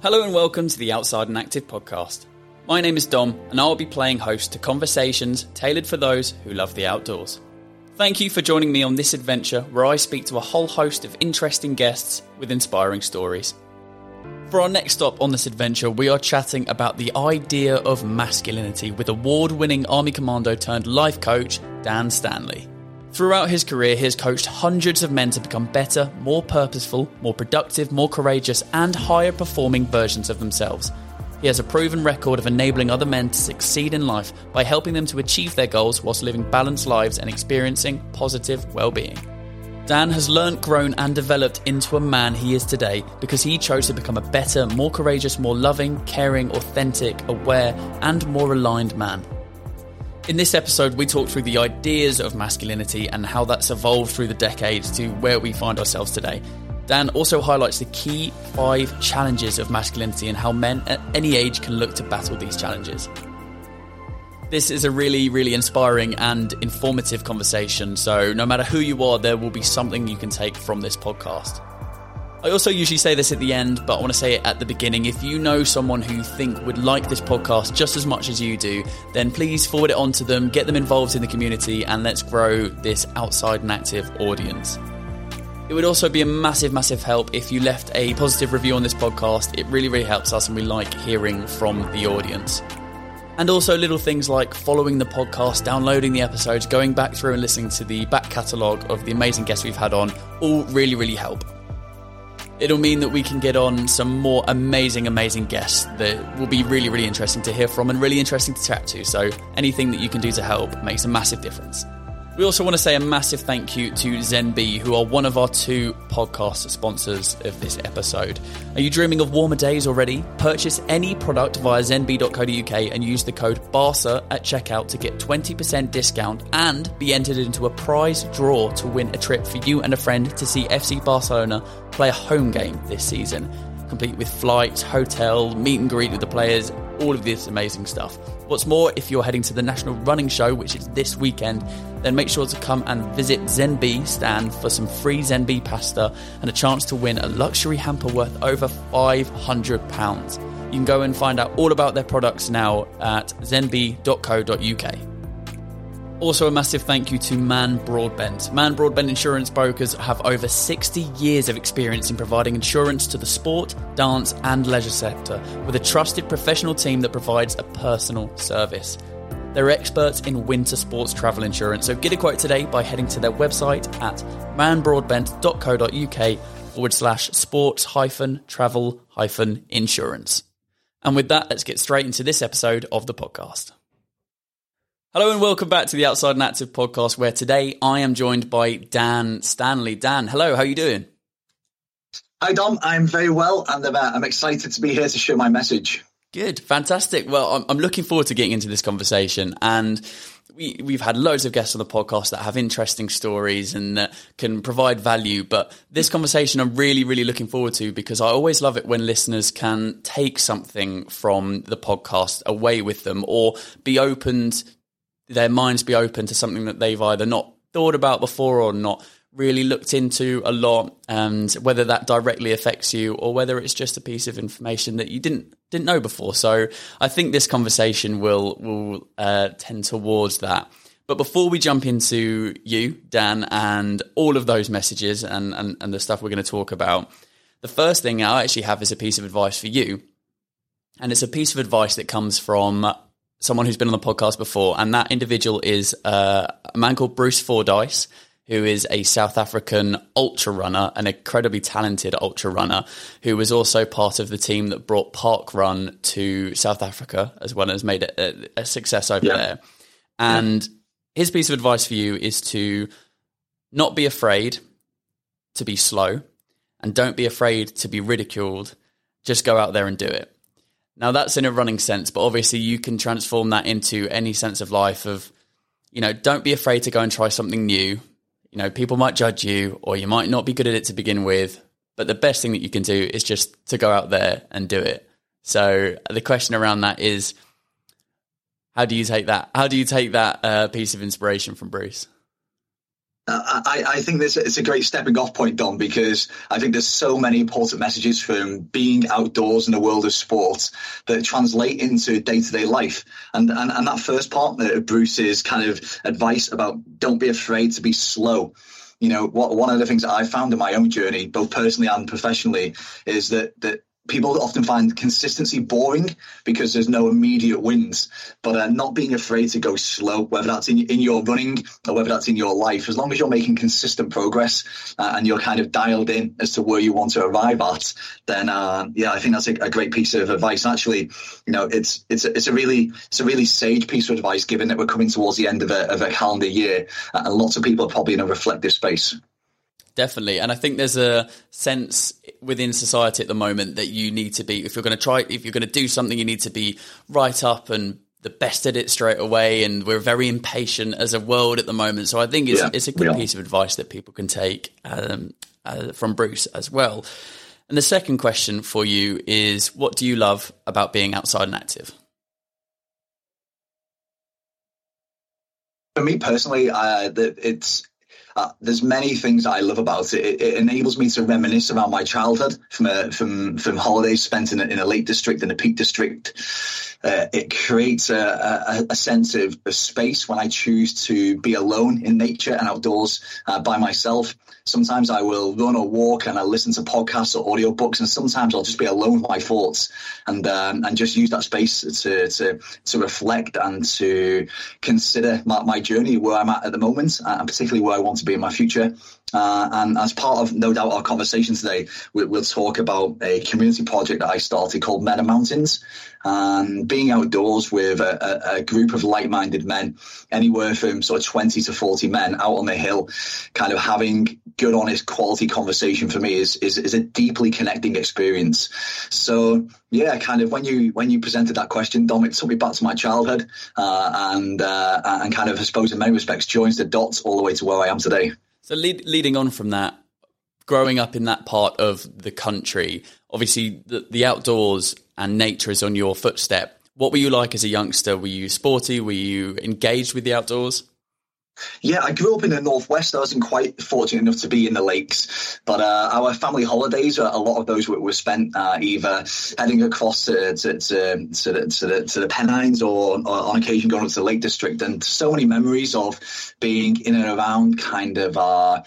Hello and welcome to the Outside and Active podcast. My name is Dom, and I'll be playing host to conversations tailored for those who love the outdoors. Thank you for joining me on this adventure where I speak to a whole host of interesting guests with inspiring stories. For our next stop on this adventure, we are chatting about the idea of masculinity with award winning Army Commando turned life coach Dan Stanley. Throughout his career, he has coached hundreds of men to become better, more purposeful, more productive, more courageous, and higher performing versions of themselves. He has a proven record of enabling other men to succeed in life by helping them to achieve their goals whilst living balanced lives and experiencing positive well being. Dan has learnt, grown, and developed into a man he is today because he chose to become a better, more courageous, more loving, caring, authentic, aware, and more aligned man. In this episode, we talk through the ideas of masculinity and how that's evolved through the decades to where we find ourselves today. Dan also highlights the key five challenges of masculinity and how men at any age can look to battle these challenges. This is a really, really inspiring and informative conversation. So, no matter who you are, there will be something you can take from this podcast. I also usually say this at the end, but I want to say it at the beginning. If you know someone who you think would like this podcast just as much as you do, then please forward it on to them, get them involved in the community, and let's grow this outside and active audience. It would also be a massive, massive help if you left a positive review on this podcast. It really, really helps us, and we like hearing from the audience. And also little things like following the podcast, downloading the episodes, going back through and listening to the back catalogue of the amazing guests we've had on, all really, really help. It'll mean that we can get on some more amazing, amazing guests that will be really, really interesting to hear from and really interesting to chat to. So anything that you can do to help makes a massive difference. We also want to say a massive thank you to ZenB, who are one of our two podcast sponsors of this episode. Are you dreaming of warmer days already? Purchase any product via zenb.co.uk and use the code BARSA at checkout to get 20% discount and be entered into a prize draw to win a trip for you and a friend to see FC Barcelona play a home game this season, complete with flights, hotel, meet and greet with the players, all of this amazing stuff. What's more, if you're heading to the National Running Show, which is this weekend, then make sure to come and visit ZenB stand for some free ZenB pasta and a chance to win a luxury hamper worth over £500. You can go and find out all about their products now at zenb.co.uk. Also, a massive thank you to Mann Broadbent. Mann Broadbent Insurance Brokers have over 60 years of experience in providing insurance to the sport, dance, and leisure sector with a trusted professional team that provides a personal service. They're experts in winter sports travel insurance, so get a quote today by heading to their website at mannbroadbent.co.uk forward slash sports hyphen travel hyphen insurance. And with that, let's get straight into this episode of the podcast. Hello and welcome back to the Outside and Active podcast, where today I am joined by Dan Stanley. Dan, hello, how are you doing? Hi, Dom. I'm very well, and I'm, uh, I'm excited to be here to share my message. Good, fantastic. Well, I'm, I'm looking forward to getting into this conversation, and we, we've had loads of guests on the podcast that have interesting stories and that can provide value. But this conversation, I'm really, really looking forward to because I always love it when listeners can take something from the podcast away with them or be opened their minds be open to something that they've either not thought about before or not really looked into a lot and whether that directly affects you or whether it's just a piece of information that you didn't didn't know before. So i think this conversation will will uh, tend towards that. But before we jump into you dan and all of those messages and, and, and the stuff we're going to talk about the first thing i actually have is a piece of advice for you. And it's a piece of advice that comes from someone who's been on the podcast before, and that individual is uh, a man called Bruce Fordyce, who is a South African ultra runner, an incredibly talented ultra runner, who was also part of the team that brought Park Run to South Africa, as well as made it a, a success over yeah. there. And yeah. his piece of advice for you is to not be afraid to be slow, and don't be afraid to be ridiculed. Just go out there and do it. Now that's in a running sense, but obviously you can transform that into any sense of life of, you know, don't be afraid to go and try something new. You know, people might judge you or you might not be good at it to begin with, but the best thing that you can do is just to go out there and do it. So the question around that is, how do you take that? How do you take that uh, piece of inspiration from Bruce? I, I, think this it's a great stepping off point, Dom, because I think there's so many important messages from being outdoors in the world of sport that translate into day to day life. And, and and that first part of Bruce's kind of advice about don't be afraid to be slow. You know, what, one of the things that I found in my own journey, both personally and professionally, is that that people often find consistency boring because there's no immediate wins. But uh, not being afraid to go slow, whether that's in, in your running or whether that's in your life, as long as you're making consistent progress uh, and you're kind of dialed in as to where you want to arrive at, then uh, yeah, I think that's a, a, great piece of advice. Actually, you know, it's it's a, it's a really it's a really sage piece of advice given that we're coming towards the end of a, of a calendar year uh, and lots of people are probably in a reflective space. Definitely. And I think there's a sense within society at the moment that you need to be, if you're going to try, if you're going to do something, you need to be right up and the best at it straight away. And we're very impatient as a world at the moment. So I think it's, yeah, it's a good piece of advice that people can take um, uh, from Bruce as well. And the second question for you is what do you love about being outside and active? For me personally, uh, it's uh, there's many things I love about it. it. it. enables me to reminisce around my childhood from a, from from holidays spent in a, in a Lake District and a Peak District. Uh, it creates a, a, a sense of, of, space when I choose to be alone in nature and outdoors uh, by myself. Sometimes I will run or walk and I listen to podcasts or audiobooks, and sometimes I'll just be alone with my thoughts and um, and just use that space to to to reflect and to consider my, my journey where I'm at at the moment, uh, and particularly where I want to be in my future. Uh, and as part of, no doubt, our conversation today, we, will talk about a community project that I started called Men and Mountains. And being outdoors with a, a, a group of like minded men, anywhere from sort of 20 to 40 men out on the hill, kind of having good, honest, quality conversation for me is, is, is a deeply connecting experience. So, yeah, kind of when you when you presented that question, Dom, it took me back to my childhood uh, and uh, and kind of, I suppose, in many respects, joins the dots all the way to where I am today. So lead, leading on from that, growing up in that part of the country, obviously the, the outdoors and nature is on your footstep. What were you like as a youngster? Were you sporty? Were you engaged with the outdoors? Yeah, I grew up in the northwest. I wasn't quite fortunate enough to be in the lakes, but uh, our family holidays, uh, a lot of those were, were spent uh, either heading across to to, to, to, the, to, the, to the Pennines or, or, on occasion going up to the Lake District, and so many memories of being in and around kind of uh,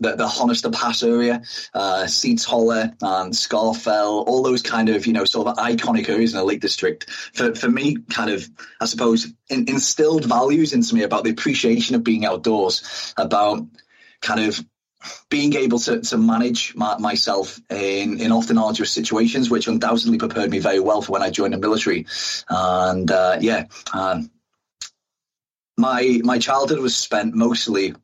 the, the Pass area, uh, Seats Holler and Scafell, all those kind of, you know, sort of iconic areas in the Lake District. For, for me, kind of, I suppose, in, instilled values into me about the appreciation of being outdoors, about kind of being able to, to manage my, myself in, in often arduous situations, which undoubtedly prepared me very well for when I joined the military. And uh, yeah, um, my my childhood was spent mostly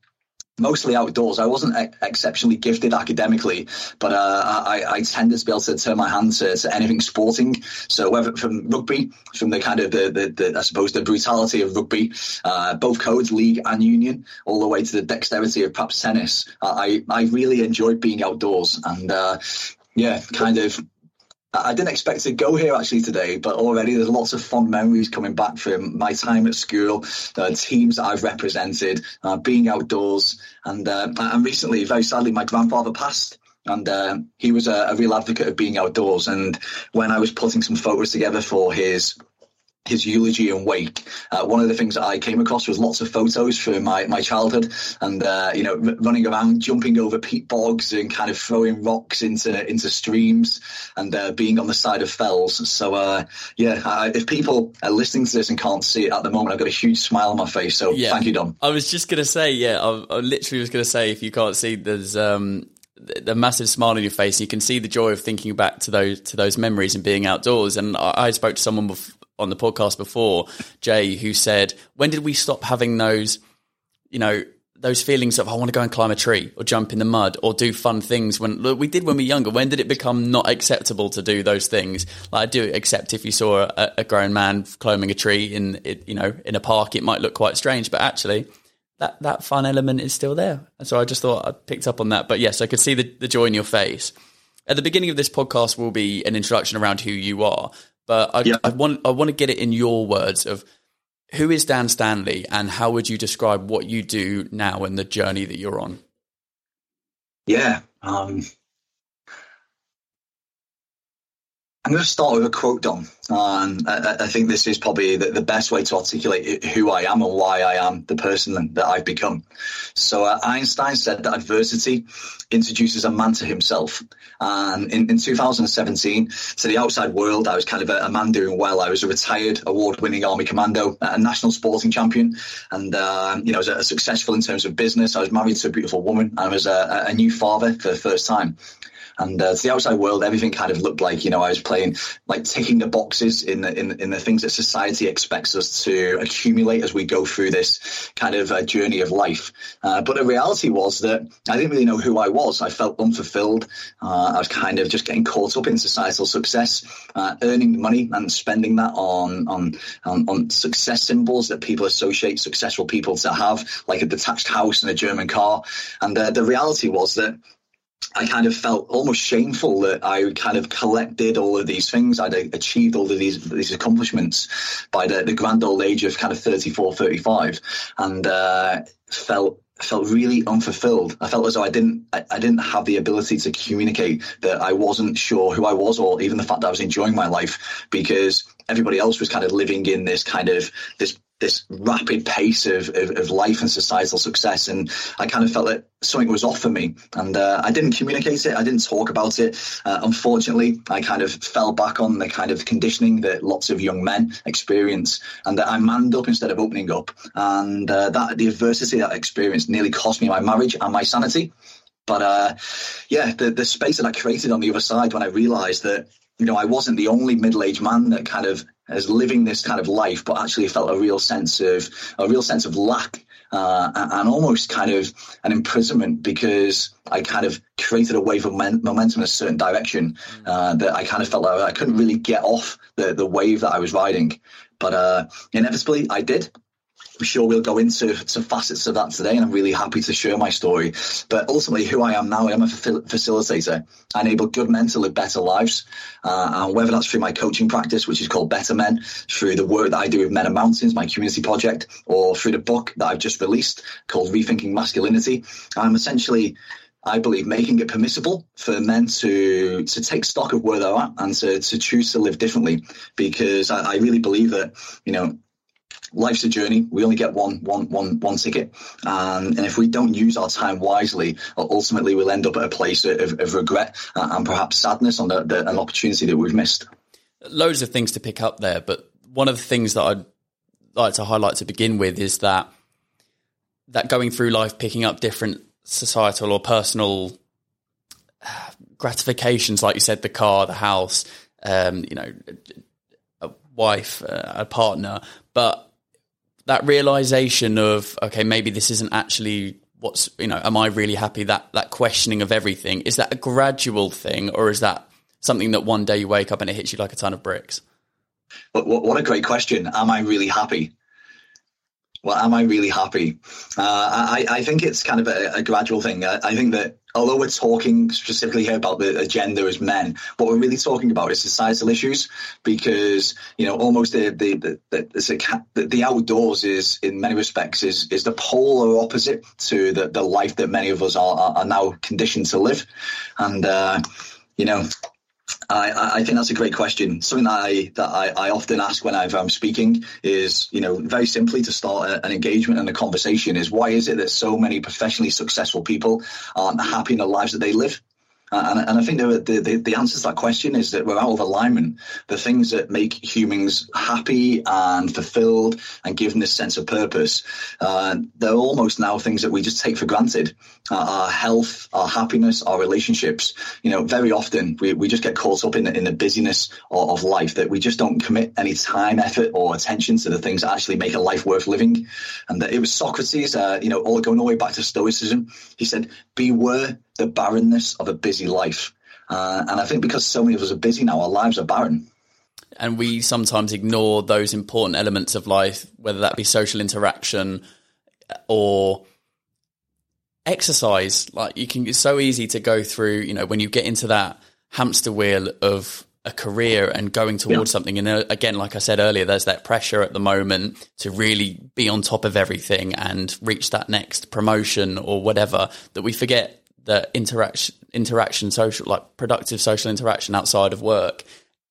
mostly outdoors. I wasn't ex- exceptionally gifted academically, but uh, I, I, tended to be able to turn my hand to, to, anything sporting. So whether from rugby, from the kind of the, the, the I suppose the brutality of rugby, uh, both codes, league and union, all the way to the dexterity of perhaps tennis. I I really enjoyed being outdoors and. Uh, yeah, kind of I didn't expect to go here actually today, but already there's lots of fond memories coming back from my time at school, the teams that I've represented, uh, being outdoors, and uh, and recently, very sadly, my grandfather passed. And uh, he was a, a real advocate of being outdoors. And when I was putting some photos together for his his eulogy and wake. Uh, one of the things that I came across was lots of photos from my, my childhood and, uh, you know, r- running around, jumping over peat bogs and kind of throwing rocks into, into streams and, uh, being on the side of fells. So, uh, yeah, I, if people are listening to this and can't see it at the moment, I've got a huge smile on my face. So yeah. thank you, Dom. I was just going to say, yeah, I, I literally was going to say, if you can't see, there's, um, the massive smile on your face. You can see the joy of thinking back to those to those memories and being outdoors. And I, I spoke to someone before, on the podcast before, Jay, who said, when did we stop having those, you know, those feelings of I want to go and climb a tree or jump in the mud or do fun things when look, we did when we were younger. When did it become not acceptable to do those things? Like I do accept if you saw a, a grown man climbing a tree in it, you know in a park, it might look quite strange, but actually that that fun element is still there. And so I just thought I picked up on that. But yes, I could see the, the joy in your face. At the beginning of this podcast will be an introduction around who you are. But I, yeah. I want I want to get it in your words of who is Dan Stanley and how would you describe what you do now and the journey that you're on? Yeah. Um, I'm going to start with a quote, Dom. Um, I, I, think this is probably the, the, best way to articulate who I am and why I am the person that I've become. So uh, Einstein said that adversity introduces a man to himself. And in, in 2017, to the outside world, I was kind of a, a man doing well. I was a retired award-winning Army commando, a national sporting champion, and uh, you know, I was a, successful in terms of business. I was married to a beautiful woman. I was a, a new father for the first time. And uh, to the outside world, everything kind of looked like you know I was playing like ticking the boxes in the in, in the things that society expects us to accumulate as we go through this kind of uh, journey of life. Uh, but the reality was that I didn't really know who I was. I felt unfulfilled. Uh, I was kind of just getting caught up in societal success, uh, earning money and spending that on, on on on success symbols that people associate successful people to have, like a detached house and a German car. And uh, the reality was that I kind of felt almost shameful that I kind of collected all of these things. I'd achieved all of these these accomplishments by the, the grand old age of kind of 34, 35 and uh, felt felt really unfulfilled. I felt as though I didn't I, I, didn't have the ability to communicate that I wasn't sure who I was or even the fact that I was enjoying my life because everybody else was kind of living in this kind of this this rapid pace of, of, of, life and societal success. And I kind of felt that something was off for me. And uh, I didn't communicate it. I didn't talk about it. Uh, unfortunately, I kind of fell back on the kind of conditioning that lots of young men experience and that I manned up instead of opening up. And uh, that the adversity that I experienced nearly cost me my marriage and my sanity. But uh, yeah, the, the space that I created on the other side when I realized that you know, I wasn't the only middle-aged man that kind of is living this kind of life, but actually felt a real sense of a real sense of lack uh, and almost kind of an imprisonment because I kind of created a wave of momentum in a certain direction mm. uh, that I kind of felt like I couldn't really get off the the wave that I was riding. But uh, inevitably, I did. I'm sure we'll go into some facets of that today, and I'm really happy to share my story. But ultimately, who I am now, I'm a facilitator. I enable good men to live better lives, uh, and whether that's through my coaching practice, which is called Better Men, through the work that I do with Men and Mountains, my community project, or through the book that I've just released called Rethinking Masculinity, I'm essentially I believe making it permissible for men to to take stock of where they're at and to, to choose to live differently because I, I really believe that you know life's a journey. We only get one, one, one, one ticket, and and if we don't use our time wisely, ultimately we'll end up at a place of, of regret and perhaps sadness on the, the, an opportunity that we've missed. Loads of things to pick up there, but one of the things that I'd like to highlight to begin with is that that going through life, picking up different societal or personal gratifications, like you said, the car, the house, um, you know, a wife, uh, a partner, but that realization of okay, maybe this isn't actually what's you know, am I really happy? That that questioning of everything is that a gradual thing, or is that something that one day you wake up and it hits you like a ton of bricks? But what a great question! Am I really happy? Well, am I really happy? Uh, I, I think it's kind of a, a gradual thing. I, I think that although we're talking specifically here about the agenda as men, what we're really talking about is societal issues because you know almost the the the, the, the, outdoors is in many respects is is the polar opposite to the, the life that many of us are, are now conditioned to live, and uh, you know I, I, think that's a great question. Something that I that I, I often ask when I'm speaking is, you know, very simply to start a, an engagement and a conversation is why is it that so many professionally successful people aren't happy in the lives that they live? And, and I think the, the, the answer to that question is that we're out of alignment. The things that make humans happy and fulfilled and given this sense of purpose, uh, they're almost now things that we just take for granted. Uh, our health, our happiness, our relationships. You know, very often we, we just get caught up in the, in the busyness of, of life that we just don't commit any time, effort, or attention to the things that actually make a life worth living. And that it was Socrates, uh, you know, all going all the way back to Stoicism. He said, "Beware the barrenness of a busy life. Uh, and I think because so many of us are busy now, our lives are barren. And we sometimes ignore those important elements of life, whether that be social interaction or exercise. Like you can, it's so easy to go through, you know, when you get into that hamster wheel of a career and going towards yeah. something. And uh, again, like I said earlier, there's that pressure at the moment to really be on top of everything and reach that next promotion or whatever that we forget that interaction, interaction, social, like productive social interaction outside of work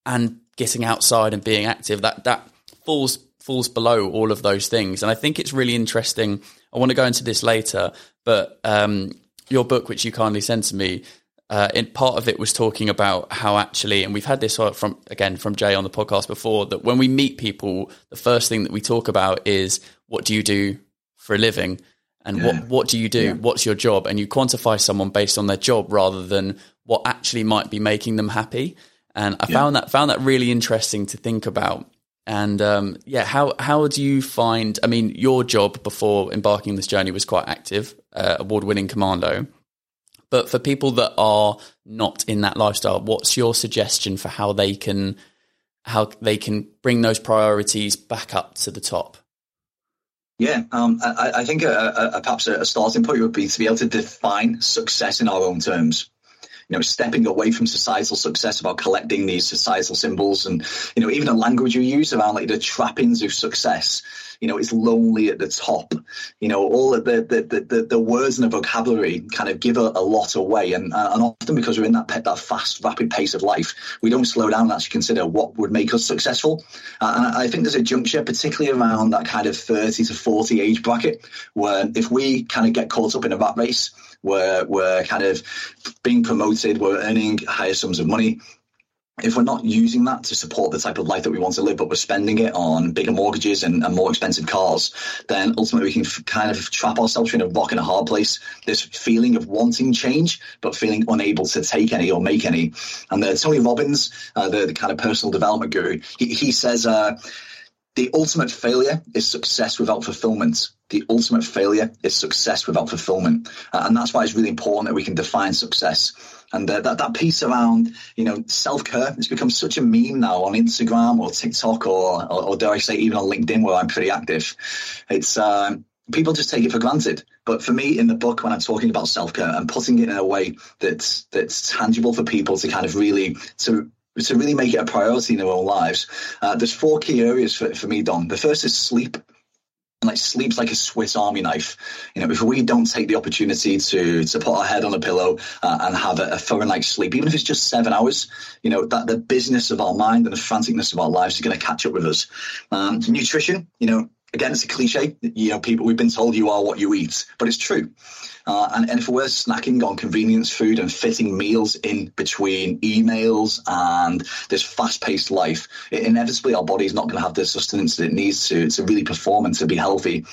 and getting outside and being active. That that falls falls below all of those things. And I think it's really interesting. I want to go into this later, but um, your book, which you kindly sent to me, uh, in part of it was talking about how actually, and we've had this from again from Jay on the podcast before, that when we meet people, the first thing that we talk about is what do you do for a living, and yeah. what what do you do? Yeah. What's your job? And you quantify someone based on their job rather than what actually might be making them happy. And I yeah. found that found that really interesting to think about. And um, yeah, how how do you find? I mean, your job before embarking on this journey was quite active, uh, award winning commando. But for people that are not in that lifestyle, what's your suggestion for how they can how they can bring those priorities back up to the top? Yeah, um, I, I, think uh, uh, uh, a, a, perhaps a starting point would be to be able to define success in our own terms. You know, stepping away from societal success about collecting these societal symbols and, you know, even the language you use around like the trappings of success, you know, it's lonely at the top. You know, all of the the, the, the words and the vocabulary kind of give a, a lot away. And, uh, and often because we're in that, that fast, rapid pace of life, we don't slow down and actually consider what would make us successful. Uh, and I think there's a juncture, particularly around that kind of 30 to 40 age bracket, where if we kind of get caught up in a rat race, we're, we're kind of being promoted, we're earning higher sums of money. If we're not using that to support the type of life that we want to live, but we're spending it on bigger mortgages and, and more expensive cars, then ultimately we can f- kind of trap ourselves in a rock and a hard place. This feeling of wanting change, but feeling unable to take any or make any. And the, Tony Robbins, uh, the, the, kind of personal development guru, he, he says, uh, the ultimate failure is success without fulfillment. The ultimate failure is success without fulfillment. Uh, and that's why it's really important that we can define success. And uh, that, that piece around, you know, self-care has become such a meme now on Instagram or TikTok or, or, or dare I say even on LinkedIn where I'm pretty active. It's, um, people just take it for granted. But for me, in the book, when I'm talking about self care, I'm putting it in a way that's that's tangible for people to kind of really to to really make it a priority in their own lives. Uh, there's four key areas for, for me, Dom. The first is sleep. And like sleep's like a Swiss Army knife. You know, if we don't take the opportunity to to put our head on a pillow uh, and have a, a thorough night's sleep, even if it's just seven hours, you know, that the business of our mind and the franticness of our lives is going to catch up with us. Um, nutrition, you know, again, it's a cliche. You know, people we've been told you are what you eat, but it's true. Uh, and, and if we're snacking on convenience food and fitting meals in between emails and this fast-paced life, it, inevitably our body's not going to have the sustenance that it needs to to really perform and to be healthy.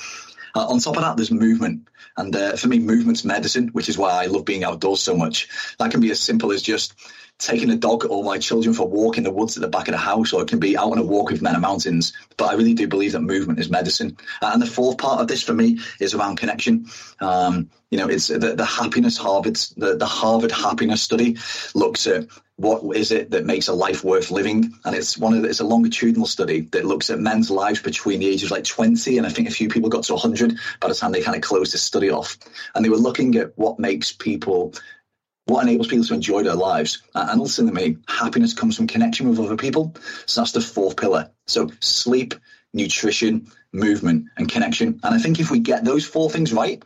Uh, on top of that, there's movement. And uh, for me, movement's medicine, which is why I love being outdoors so much. That can be as simple as just taking a dog or my children for a walk in the woods at the back of the house, or it can be out on a walk with men and mountains. But I really do believe that movement is medicine. Uh, and the fourth part of this for me is around connection. Um, you know, it's the, the happiness Harvard, the, the Harvard happiness study looks at what is it that makes a life worth living? And it's one of the, it's a longitudinal study that looks at men's lives between the ages like 20 and I think a few people got to 100 by the time they kind of closed this study off. And they were looking at what makes people what enables people to enjoy their lives. And ultimately, happiness comes from connection with other people. So that's the fourth pillar. So sleep, nutrition, movement, and connection. And I think if we get those four things right,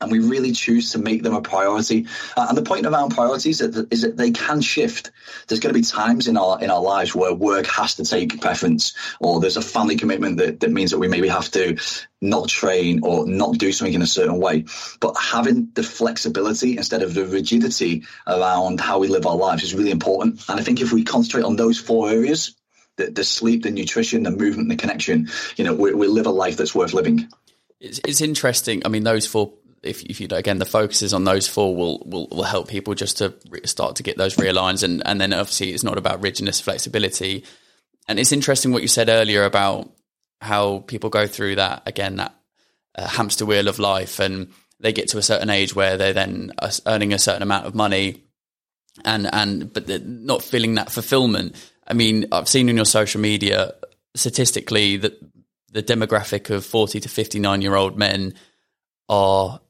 and we really choose to make them a priority. Uh, and the point around priorities is that, is that they can shift. There's going to be times in our in our lives where work has to take preference, or there's a family commitment that, that means that we maybe have to not train or not do something in a certain way. But having the flexibility instead of the rigidity around how we live our lives is really important. And I think if we concentrate on those four areas, the, the sleep, the nutrition, the movement, the connection, you know, we, we live a life that's worth living. It's, it's interesting. I mean, those four if, if you again the focus is on those four will will, will help people just to start to get those real lines and and then obviously it's not about rigidness flexibility. And it's interesting what you said earlier about how people go through that again that uh, hamster wheel of life. And they get to a certain age where they're then earning a certain amount of money and and but not feeling that fulfillment. I mean i've seen in your social media statistically that the demographic of 40 to 59 year old men are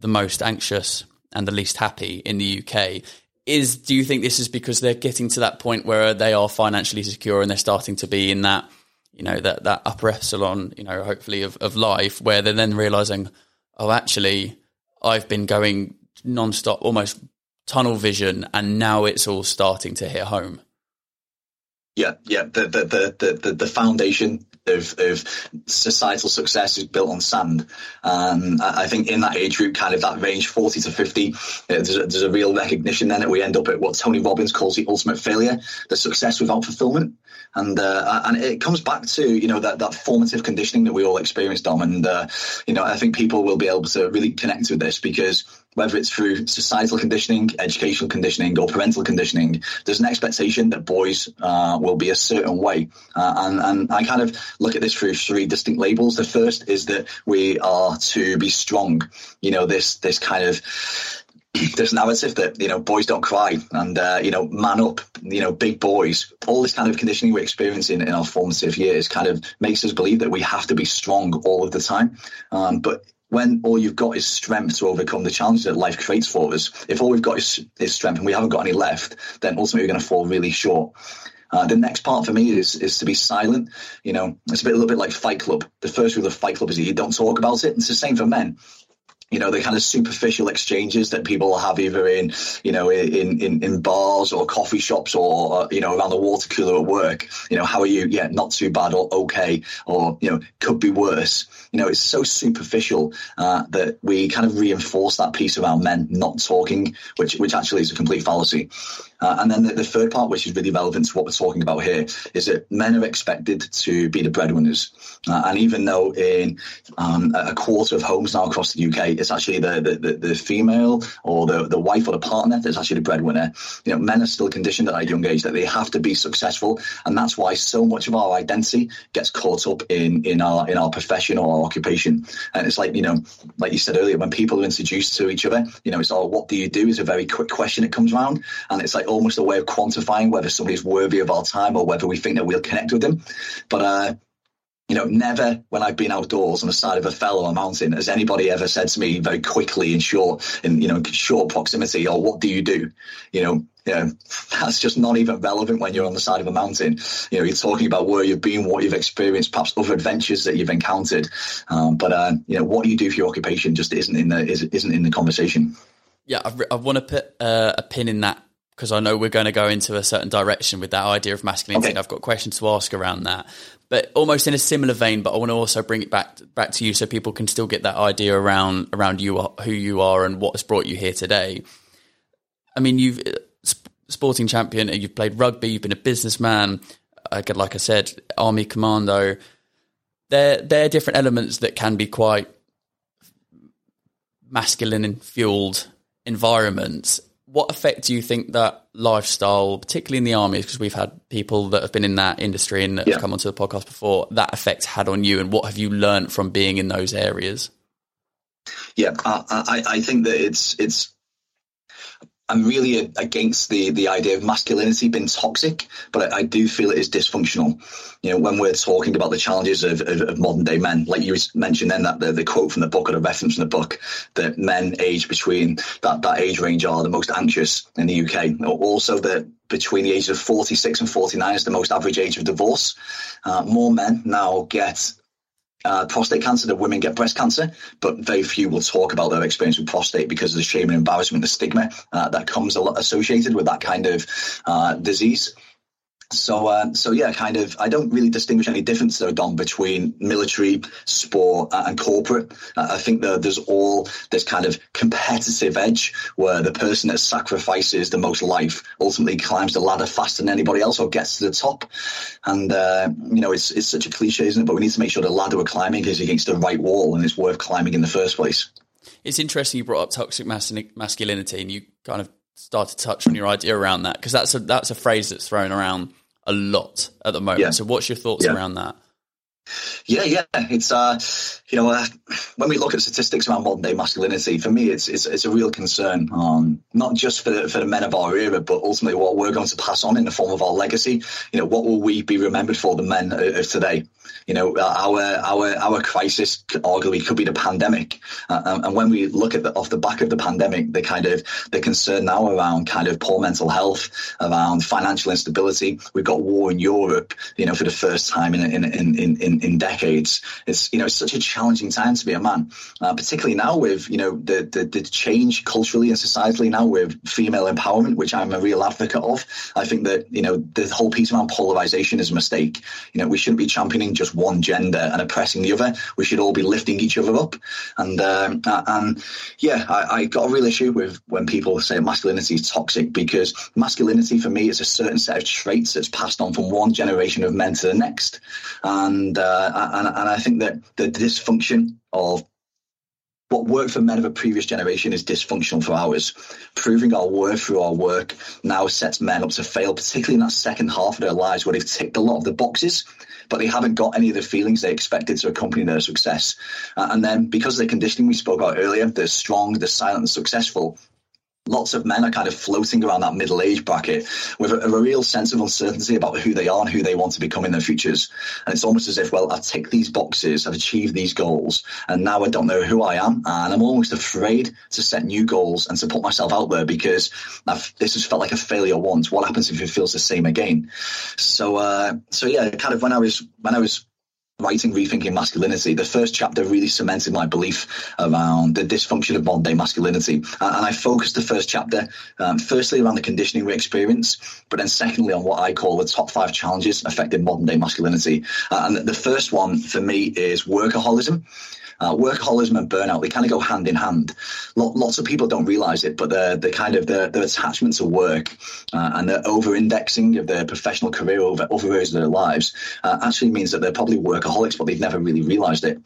the most anxious and the least happy in the UK. is do you think this is because they're getting to that point where they are financially secure and they're starting to be in that you know that that upper echelon you know hopefully of, of life where they're then realizing oh actually i've been going non-stop almost tunnel vision and now it's all starting to hit home yeah, yeah. The the the the, the foundation of, of societal success is built on sand. Um, I think in that age group, kind of that range, 40 to 50, uh, there's, a, there's a real recognition then that we end up at what Tony Robbins calls the ultimate failure, the success without fulfillment. And uh, and it comes back to you know that that formative conditioning that we all experience, Dom. And uh, you know I think people will be able to really connect with this because whether it's through societal conditioning, educational conditioning, or parental conditioning, there's an expectation that boys uh, will be a certain way. Uh, and, and I kind of look at this through three distinct labels. The first is that we are to be strong. You know, this this kind of this narrative that you know boys don't cry and uh, you know man up you know big boys all this kind of conditioning we're experiencing in our formative years kind of makes us believe that we have to be strong all of the time um, but when all you've got is strength to overcome the challenges that life creates for us, if all we've got is, is strength and we haven't got any left, then ultimately we're going to fall really short. Uh, the next part for me is is to be silent. You know, it's a bit a little bit like Fight Club. The first rule of Fight Club is that you don't talk about it. And it's the same for men you know the kind of superficial exchanges that people have either in you know in in, in bars or coffee shops or uh, you know around the water cooler at work. You know how are you? Yeah not too bad or okay or you know could be worse. You know it's so superficial uh, that we kind of reinforce that piece around men not talking which which actually is a complete fallacy. Uh, and then the, the, third part, which is really relevant to what we're talking about here, is that men are expected to be the breadwinners. Uh, and even though in um, a quarter of homes now across the UK, it's actually the, the, the, female or the, the wife or the partner that's actually the breadwinner, you know, men are still conditioned at a young age that they have to be successful. And that's why so much of our identity gets caught up in, in our in our profession or our occupation. And it's like, you know, like you said earlier, when people are introduced to each other, you know, it's all what do you do is a very quick question that comes around. And it's like, almost a way of quantifying whether somebody's worthy of our time or whether we think that we'll connect with them. But uh, you know, never when I've been outdoors on the side of a fell or a mountain has anybody ever said to me very quickly in short, in you know, short proximity, or oh, what do you do? You know, know, that's just not even relevant when you're on the side of a mountain. You know, you're talking about where you've been, what you've experienced, perhaps other adventures that you've encountered. Um, but uh, you know, what you do for your occupation just isn't in the isn't in the conversation. Yeah, I, I want to put uh, a pin in that because I know we're going to go into a certain direction with that idea of masculinity. Okay. I've got questions to ask around that, but almost in a similar vein. But I want to also bring it back back to you so people can still get that idea around around you, who you are, and what has brought you here today. I mean, you've uh, sporting champion, you've played rugby, you've been a businessman. Uh, like I said, army commando. They're they're different elements that can be quite masculine and fueled environments what effect do you think that lifestyle, particularly in the army, because we've had people that have been in that industry and yeah. have come onto the podcast before, that effect had on you, and what have you learned from being in those areas? Yeah, I, I, I think that it's it's I'm really against the the idea of masculinity being toxic, but I, I, do feel it is dysfunctional. You know, when we're talking about the challenges of, of, of modern day men, like you mentioned then that the, the, quote from the book or the reference from the book that men aged between that, that age range are the most anxious in the UK. Also that between the ages of 46 and 49 is the most average age of divorce. Uh, more men now get uh, prostate cancer that women get breast cancer, but very few will talk about their experience with prostate because of the shame and embarrassment, the stigma uh, that comes associated with that kind of uh, disease. So, uh, so yeah, kind of. I don't really distinguish any difference though, Dom, between military, sport, uh, and corporate. Uh, I think that there's all this kind of competitive edge where the person that sacrifices the most life ultimately climbs the ladder faster than anybody else or gets to the top. And uh, you know, it's it's such a cliche, isn't it? But we need to make sure the ladder we're climbing is against the right wall and it's worth climbing in the first place. It's interesting you brought up toxic masculinity, and you kind of start to touch on your idea around that because that's a that's a phrase that's thrown around a lot at the moment. Yeah. So, what's your thoughts yeah. around that? Yeah, yeah, it's uh, you know, uh, when we look at statistics around modern day masculinity, for me, it's it's, it's a real concern. Um, not just for the, for the men of our era, but ultimately what we're going to pass on in the form of our legacy. You know, what will we be remembered for, the men of today? You know, our our our crisis arguably could be the pandemic, uh, and when we look at the off the back of the pandemic, the kind of the concern now around kind of poor mental health, around financial instability. We've got war in Europe, you know, for the first time in in in in, in decades. It's you know such a challenging time to be a man, uh, particularly now with you know the, the the change culturally and societally now with female empowerment, which I'm a real advocate of. I think that you know the whole piece around polarization is a mistake. You know, we shouldn't be championing just one gender and oppressing the other. We should all be lifting each other up. And um, and yeah, I, I got a real issue with when people say masculinity is toxic because masculinity for me is a certain set of traits that's passed on from one generation of men to the next. And uh, and, and I think that the dysfunction of what worked for men of a previous generation is dysfunctional for ours. Proving our worth through our work now sets men up to fail, particularly in that second half of their lives where they've ticked a lot of the boxes, but they haven't got any of the feelings they expected to accompany their success. Uh, and then because of the conditioning we spoke about earlier, they're strong, they're silent and successful, lots of men are kind of floating around that middle age bracket with a, a, real sense of uncertainty about who they are and who they want to become in their futures. And it's almost as if, well, I've ticked these boxes, I've achieved these goals, and now I don't know who I am. And I'm almost afraid to set new goals and to put myself out there because I've, this has felt like a failure once. What happens if it feels the same again? So, uh, so yeah, kind of when I was, when I was writing Rethinking Masculinity, the first chapter really cemented my belief around the dysfunction of modern day masculinity. And I focused the first chapter, um, firstly around the conditioning we experience, but then secondly on what I call the top five challenges affecting modern day masculinity. Uh, and the first one for me is workaholism. Uh, workaholism and burnout, they kind of go hand in hand. Lots of people don't realize it, but the, the kind of the, the attachment to work uh, and the over indexing of their professional career over other areas of their lives uh, actually means that they're probably workaholics, but they've never really realized it.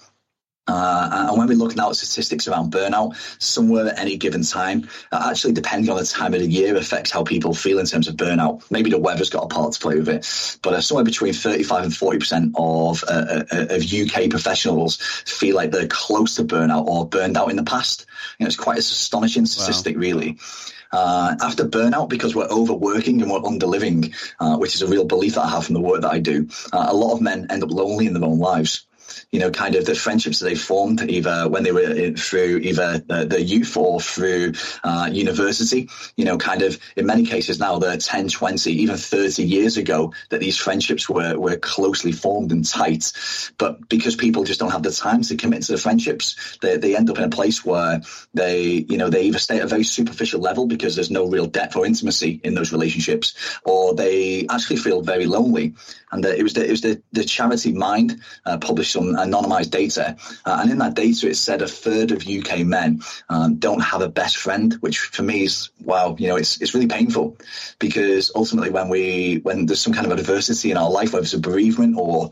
Uh, and when we're looking at statistics around burnout, somewhere at any given time, uh, actually depending on the time of the year, affects how people feel in terms of burnout. Maybe the weather's got a part to play with it, but uh, somewhere between 35 and 40 percent of uh, uh, of UK professionals feel like they're close to burnout or burned out in the past. You know, it's quite a astonishing statistic, wow. really. Uh, after burnout, because we're overworking and we're underliving, uh, which is a real belief that I have from the work that I do, uh, a lot of men end up lonely in their own lives you know, kind of the friendships that they formed either when they were through either the, the youth or through uh, university, you know, kind of in many cases now they're 10, 20, even 30 years ago that these friendships were, were closely formed and tight. But because people just don't have the time to commit to the friendships, they, they end up in a place where they, you know, they either stay at a very superficial level because there's no real depth or intimacy in those relationships, or they actually feel very lonely. And the, it was the, it was the, the charity Mind uh, published some anonymized data. Uh, and in that data, it said a third of UK men um, don't have a best friend, which for me is, wow, you know, it's, it's really painful because ultimately when we, when there's some kind of adversity in our life, whether it's a bereavement or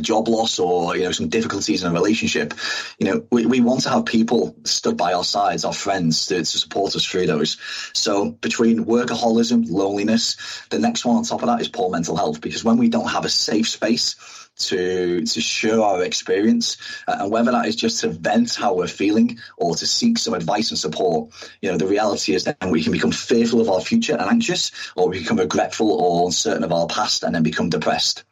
job loss or you know some difficulties in a relationship you know we, we want to have people stood by our sides our friends to, to support us through those. So between workaholism loneliness the next one on top of that is poor mental health because when we don't have a safe space to to share our experience uh, and whether that is just to vent how we're feeling or to seek some advice and support you know the reality is that we can become fearful of our future and anxious or we become regretful or uncertain of our past and then become depressed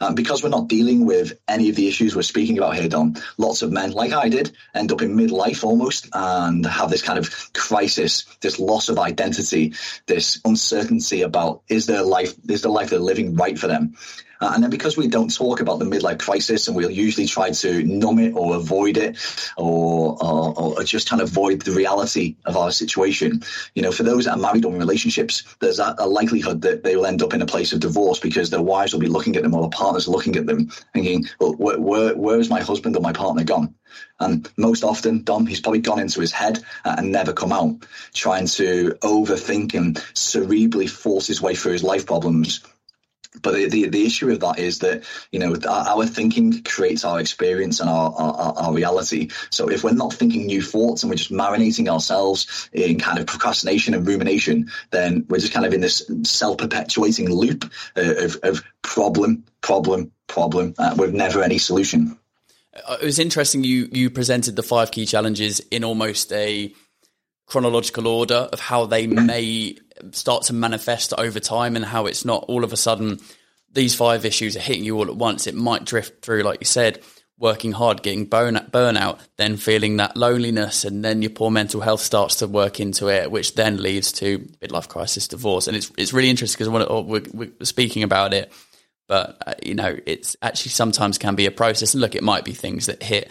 um, because we're not dealing with any of the issues we're speaking about here, Dom, lots of men, like I did, end up in midlife almost and have this kind of crisis, this loss of identity, this uncertainty about is their life, is the life they're living right for them? Uh, and then because we don't talk about the midlife crisis and we'll usually try to numb it or avoid it or, or, or just kind of avoid the reality of our situation, you know, for those that are married or in relationships, there's a, likelihood that they will end up in a place of divorce because their wives will be looking at them or their partners are looking at them thinking, well, where, where, where is my husband or my partner gone? And most often, Dom, he's probably gone into his head and never come out, trying to overthink and cerebrally force his way through his life problems but the, the, the, issue with that is that you know our, thinking creates our experience and our, our, our reality. So if we're not thinking new thoughts and we're just marinating ourselves in kind of procrastination and rumination then we're just kind of in this self-perpetuating loop of, of problem problem problem uh, with never any solution. Uh, it was interesting you you presented the five key challenges in almost a chronological order of how they may start to manifest over time and how it's not all of a sudden these five issues are hitting you all at once, it might drift through, like you said, working hard, getting burn, burnout, then feeling that loneliness, and then your poor mental health starts to work into it, which then leads to midlife crisis, divorce. And it's it's really interesting because we're, we're, speaking about it, but uh, you know, it's actually sometimes can be a process. And look, it might be things that hit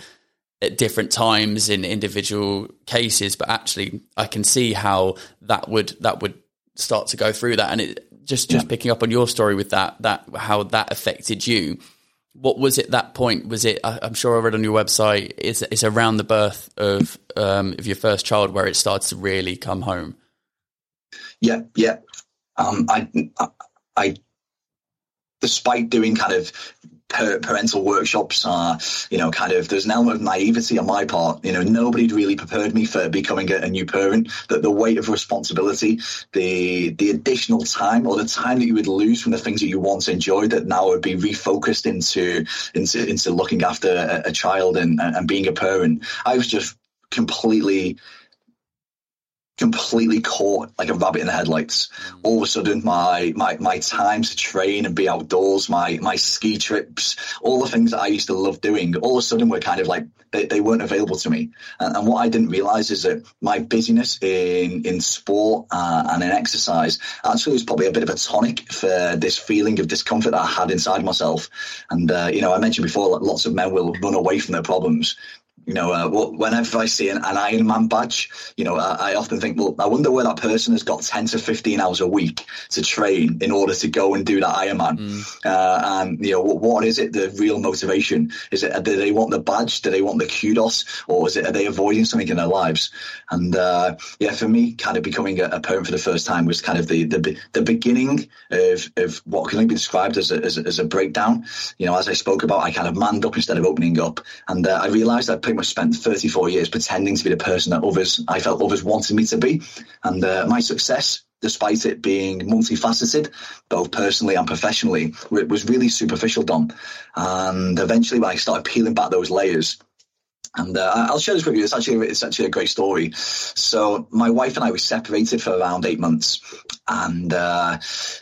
at different times in individual cases, but actually, I can see how that would that would start to go through that. And it just just yeah. picking up on your story with that that how that affected you what was it that point? Was it? I'm sure I read on your website. It's, it's around the birth of um, of your first child where it starts to really come home. Yeah, yeah. Um, I, I, despite doing kind of parental workshops are, you know, kind of there's an element of naivety on my part. You know, nobody really prepared me for becoming a, a, new parent. That the weight of responsibility, the the additional time or the time that you would lose from the things that you once enjoyed that now would be refocused into into into looking after a, a child and and being a parent. I was just completely completely caught like a rabbit in the headlights. Mm. All of a sudden, my my my time to train and be outdoors, my my ski trips, all the things that I used to love doing, all of a sudden were kind of like they, they weren't available to me. And, and what I didn't realize is that my busyness in in sport uh, and in exercise actually was probably a bit of a tonic for this feeling of discomfort that I had inside myself. And uh, you know, I mentioned before, that lots of men will run away from their problems. You know, uh, whenever I see an, an Ironman badge, you know, I, I, often think, well, I wonder where that person has got 10 to 15 hours a week to train in order to go and do that Ironman. Mm. Uh, and, you know, what, what is it, the real motivation? Is it, do they want the badge? Do they want the kudos? Or is it, are they avoiding something in their lives? And, uh, yeah, for me, kind of becoming a, a, parent for the first time was kind of the, the, the beginning of, of what can only be described as a, as a, as a breakdown. You know, as I spoke about, I kind of manned up instead of opening up. And uh, I realized I pretty much spent 34 years pretending to be the person that others, I felt others wanted me to be. And uh, my success, despite it being multifaceted, both personally and professionally, was really superficial, Dom. And eventually, when I started peeling back those layers, and uh, I'll share this with you. It's actually it's actually a great story. So my wife and I were separated for around eight months, and uh,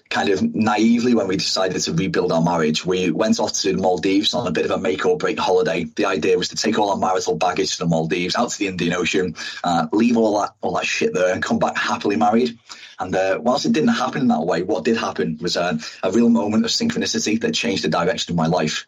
kind of naively, when we decided to rebuild our marriage, we went off to the Maldives on a bit of a make or break holiday. The idea was to take all our marital baggage to the Maldives, out to the Indian Ocean, uh, leave all that all that shit there, and come back happily married. And uh, whilst it didn't happen in that way, what did happen was uh, a real moment of synchronicity that changed the direction of my life.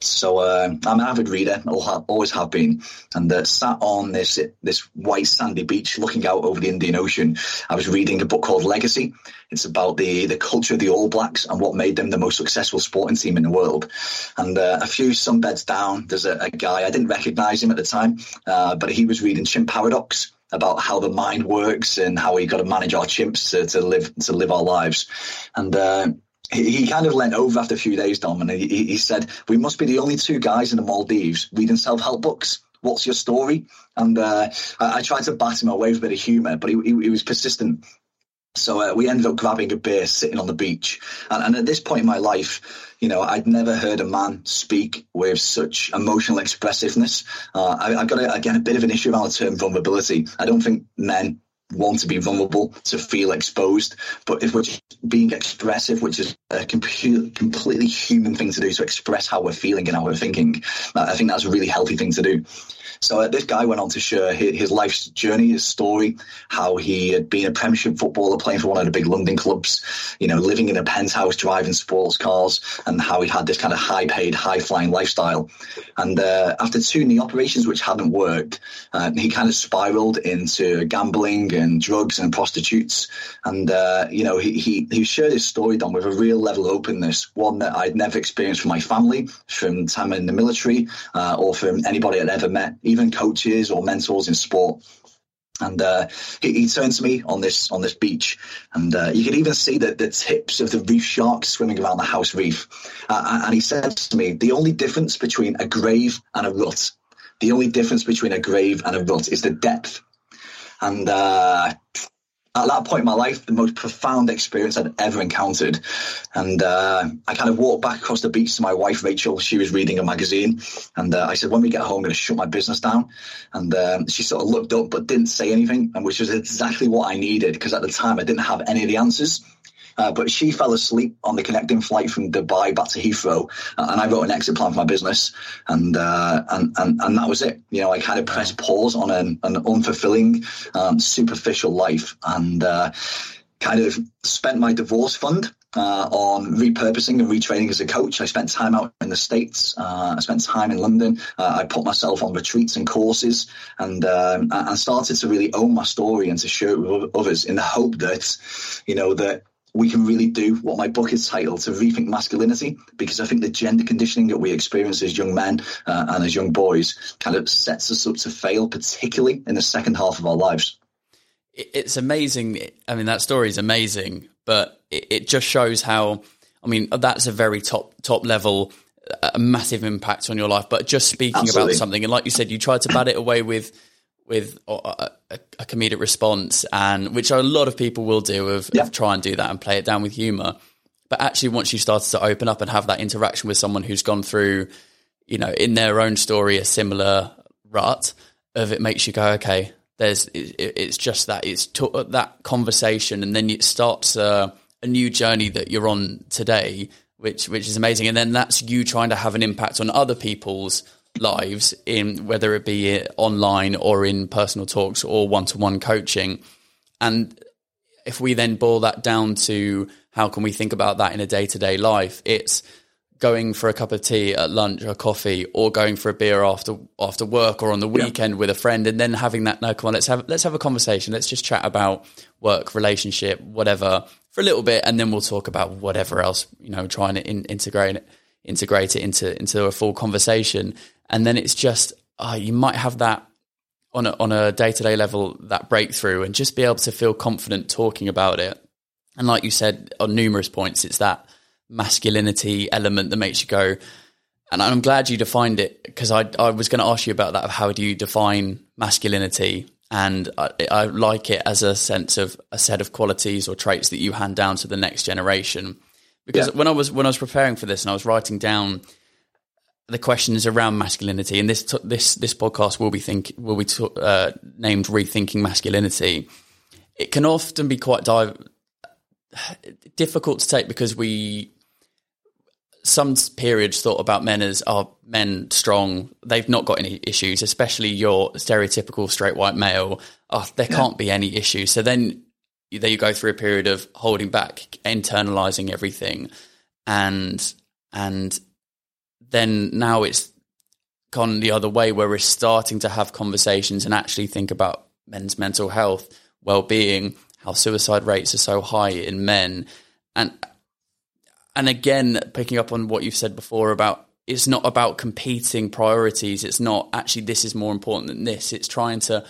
So uh, I'm an avid reader, always have been, and uh, sat on this this white sandy beach, looking out over the Indian Ocean. I was reading a book called Legacy. It's about the the culture of the All Blacks and what made them the most successful sporting team in the world. And uh, a few sunbeds down, there's a, a, guy I didn't recognise him at the time, uh, but he was reading Chimp Paradox about how the mind works and how we got to manage our chimps to, to live to live our lives. And uh, he, he, kind of leant over after a few days, Dom, and he, he said, "We must be the only two guys in the Maldives reading self help books." What's your story? And uh, I, I, tried to bat him away with a bit of humour, but he, he, he was persistent. So uh, we ended up grabbing a beer, sitting on the beach. And, and, at this point in my life, you know, I'd never heard a man speak with such emotional expressiveness. Uh, I, have got, a, again, a bit of an issue around the term vulnerability. I don't think men want to be vulnerable, to feel exposed. But if we're being expressive, which is a completely human thing to do, to express how we're feeling and how we're thinking, I think that's a really healthy thing to do. So uh, this guy went on to share his, his, life's journey, his story, how he had been a Premiership footballer playing for one of the big London clubs, you know, living in a penthouse, driving sports cars, and how he had this kind of high-paid, high-flying lifestyle. And uh, after two knee operations, which hadn't worked, uh, he kind of spiraled into gambling and drugs and prostitutes. And uh, you know, he, he he shared his story, Dom, with a real level of openness, one that I'd never experienced from my family, from time in the military, uh, or from anybody I'd ever met even coaches or mentors in sport. And uh, he, he, turned to me on this on this beach, and uh, you could even see the, the tips of the reef sharks swimming around the house reef. Uh, and he said to me, "The only difference between a grave and a rut, the only difference between a grave and a rut is the depth." And uh, at that point in my life, the most profound experience I'd ever encountered. And uh, I kind of walked back across the beach to my wife, Rachel. She was reading a magazine. And uh, I said, when we get home, I'm going to shut my business down. And um, she sort of looked up but didn't say anything, and which was exactly what I needed because at the time I didn't have any of the answers. Uh, but she fell asleep on the connecting flight from Dubai back to Heathrow, uh, and I wrote an exit plan for my business, and uh, and, and and that was it. You know, I kind of pressed pause on an, an unfulfilling, um, superficial life, and uh, kind of spent my divorce fund uh, on repurposing and retraining as a coach. I spent time out in the States. Uh, I spent time in London. Uh, I put myself on retreats and courses and um, and started to really own my story and to share it with others in the hope that, you know, that we can really do what my book is titled to rethink masculinity because I think the gender conditioning that we experience as young men uh, and as young boys kind of sets us up to fail, particularly in the second half of our lives. It's amazing. I mean, that story is amazing but it, it just shows how. I mean, that's a very top top level, a massive impact on your life. But just speaking Absolutely. about something, and like you said, you tried to bat it away with with a, a, a, comedic response, and which a lot of people will do of, yeah. of try and do that and play it down with humor. But actually, once you started to open up and have that interaction with someone who's gone through, you know, in their own story, a similar rut, of it makes you go, okay, there's it, it's just that it's to, that conversation, and then it starts uh, a new journey that you're on today, which which is amazing. And then that's you trying to have an impact on other people's lives in whether it be online or in personal talks or one to one coaching. And if we then boil that down to how can we think about that in a day to day life, it's going for a cup of tea at lunch or coffee or going for a beer after after work or on the weekend yeah. with a friend and then having that no come on let's have let's have a conversation let's just chat about work relationship whatever for a little bit and then we'll talk about whatever else you know trying to in, integrate it integrate it into into a full conversation and then it's just oh, you might have that on a, on a day-to-day level that breakthrough and just be able to feel confident talking about it and like you said on numerous points it's that masculinity element that makes you go. And I'm glad you defined it because I, I was going to ask you about that. Of how do you define masculinity? And I, I like it as a sense of a set of qualities or traits that you hand down to the next generation. Because yeah. when I was when I was preparing for this and I was writing down the questions around masculinity, and this this this podcast will be think will be t- uh, named rethinking masculinity. It can often be quite di- difficult to take because we some periods thought about men as are oh, men strong they've not got any issues especially your stereotypical straight white male oh there yeah. can't be any issues so then there you go through a period of holding back internalizing everything and and then now it's gone the other way where we're starting to have conversations and actually think about men's mental health well-being how suicide rates are so high in men and and again, picking up on what you've said before about it's not about competing priorities. It's not actually this is more important than this. It's trying to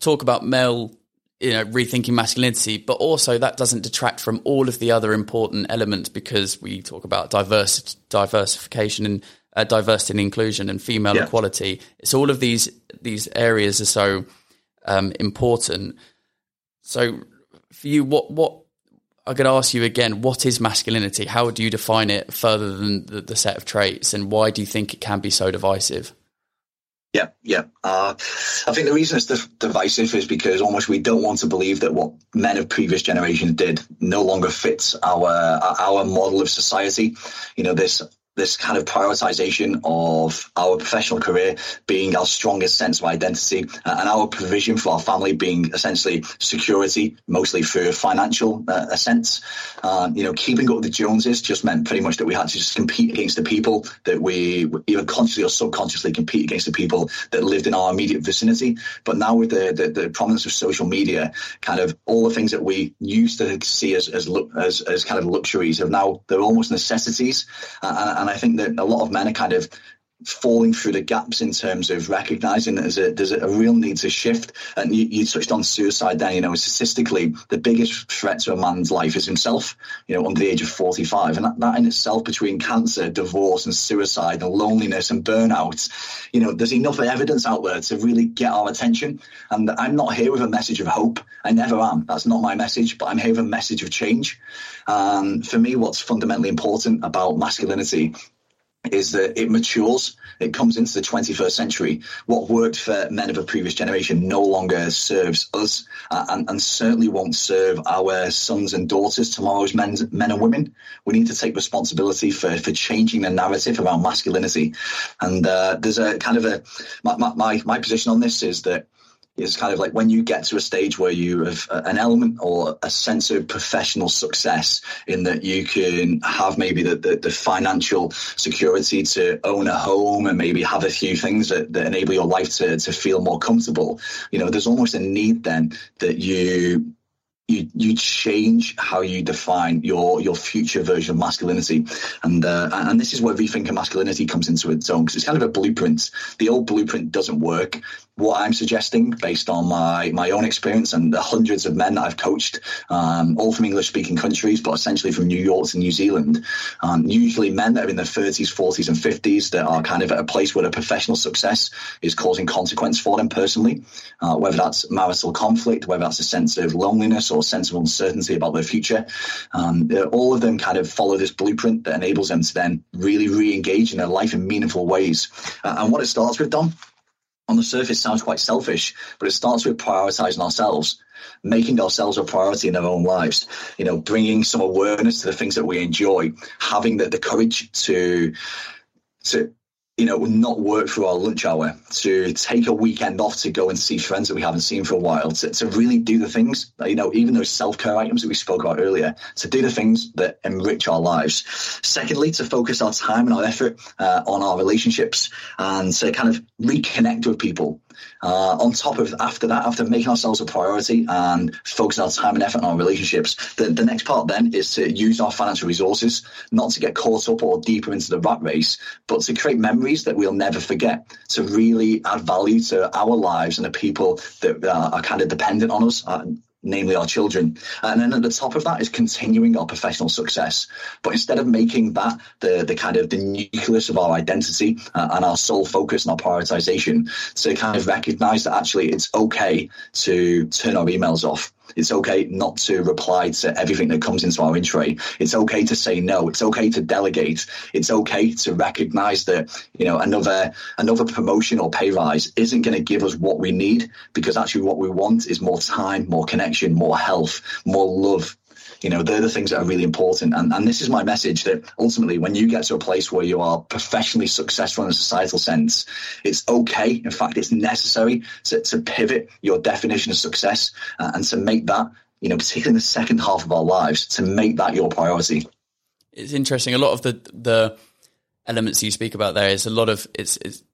talk about male, you know, rethinking masculinity, but also that doesn't detract from all of the other important elements because we talk about diverse diversification and uh, diversity and inclusion and female yeah. equality. It's all of these these areas are so um, important. So for you, what what I could ask you again, what is masculinity? How do you define it further than the, the set of traits, and why do you think it can be so divisive? Yeah, yeah. Uh, I think the reason it's divisive is because almost we don't want to believe that what men of previous generations did no longer fits our our model of society. You know, this this kind of prioritization of our professional career being our strongest sense of identity uh, and our provision for our family being essentially security, mostly through financial uh. Uh, you know, keeping up with the Joneses just meant pretty much that we had to just compete against the people that we either consciously or subconsciously compete against the people that lived in our immediate vicinity. But now with the, the, the prominence of social media, kind of all the things that we used to see as, as, as, as kind of luxuries have now, they're almost necessities. Uh, and I think that a lot of men are kind of falling through the gaps in terms of recognizing that there's a, there's a real need to shift. And you, you, touched on suicide there, you know, statistically, the biggest threat to a man's life is himself, you know, under the age of 45. And that, that in itself, between cancer, divorce, and suicide, and loneliness and burnout, you know, there's enough evidence out there to really get our attention. And I'm not here with a message of hope. I never am. That's not my message, but I'm here with a message of change. And for me, what's fundamentally important about masculinity is that it matures. It comes into the 21st century. What worked for men of a previous generation no longer serves us uh, and, and, certainly won't serve our sons and daughters, tomorrow's men, men and women. We need to take responsibility for, for changing the narrative around masculinity. And uh, there's a kind of a, my, my, my position on this is that is kind of like when you get to a stage where you have an element or a sense of professional success in that you can have maybe the, the, the, financial security to own a home and maybe have a few things that, that enable your life to, to feel more comfortable. You know, there's almost a need then that you you you change how you define your your future version of masculinity, and uh, and this is where rethinking masculinity comes into its own because it's kind of a blueprint. The old blueprint doesn't work. What I'm suggesting, based on my my own experience and the hundreds of men that I've coached, um, all from English speaking countries, but essentially from New York to New Zealand, um, usually men that are in their 30s, 40s, and 50s that are kind of at a place where their professional success is causing consequence for them personally, uh, whether that's marital conflict, whether that's a sense of loneliness or a sense of uncertainty about their future. Um, all of them kind of follow this blueprint that enables them to then really re-engage in their life in meaningful ways. Uh, and what it starts with, Dom, on the surface sounds quite selfish, but it starts with prioritizing ourselves making ourselves a priority in our own lives, you know, bringing some awareness to the things that we enjoy, having the, the courage to to you know, not work through our lunch hour, to take a weekend off to go and see friends that we haven't seen for a while, to, to really do the things, you know, even those self care items that we spoke about earlier, to do the things that enrich our lives. Secondly, to focus our time and our effort uh, on our relationships and to kind of reconnect with people uh, on top of after that, after making ourselves a priority and focusing our time and effort on our relationships, the, the next part then is to use our financial resources, not to get caught up or deeper into the rat race, but to create memories that we'll never forget, to really add value to our lives and the people that uh, are kind of dependent on us. Uh, namely our children. And then at the top of that is continuing our professional success. But instead of making that the, the kind of the nucleus of our identity uh, and our sole focus and our prioritization, to kind of recognize that actually it's okay to turn our emails off. It's okay not to reply to everything that comes into our in tray. It's okay to say no. It's okay to delegate. It's okay to recognize that, you know, another another promotion or pay rise isn't going to give us what we need because actually what we want is more time, more connection, more health, more love, you know, they're the things that are really important. And, and this is my message that ultimately, when you get to a place where you are professionally successful in a societal sense, it's okay. In fact, it's necessary to, to pivot your definition of success uh, and to make that, you know, particularly in the second half of our lives, to make that your priority. It's interesting. A lot of the, the, elements you speak about there is a lot of it's, it's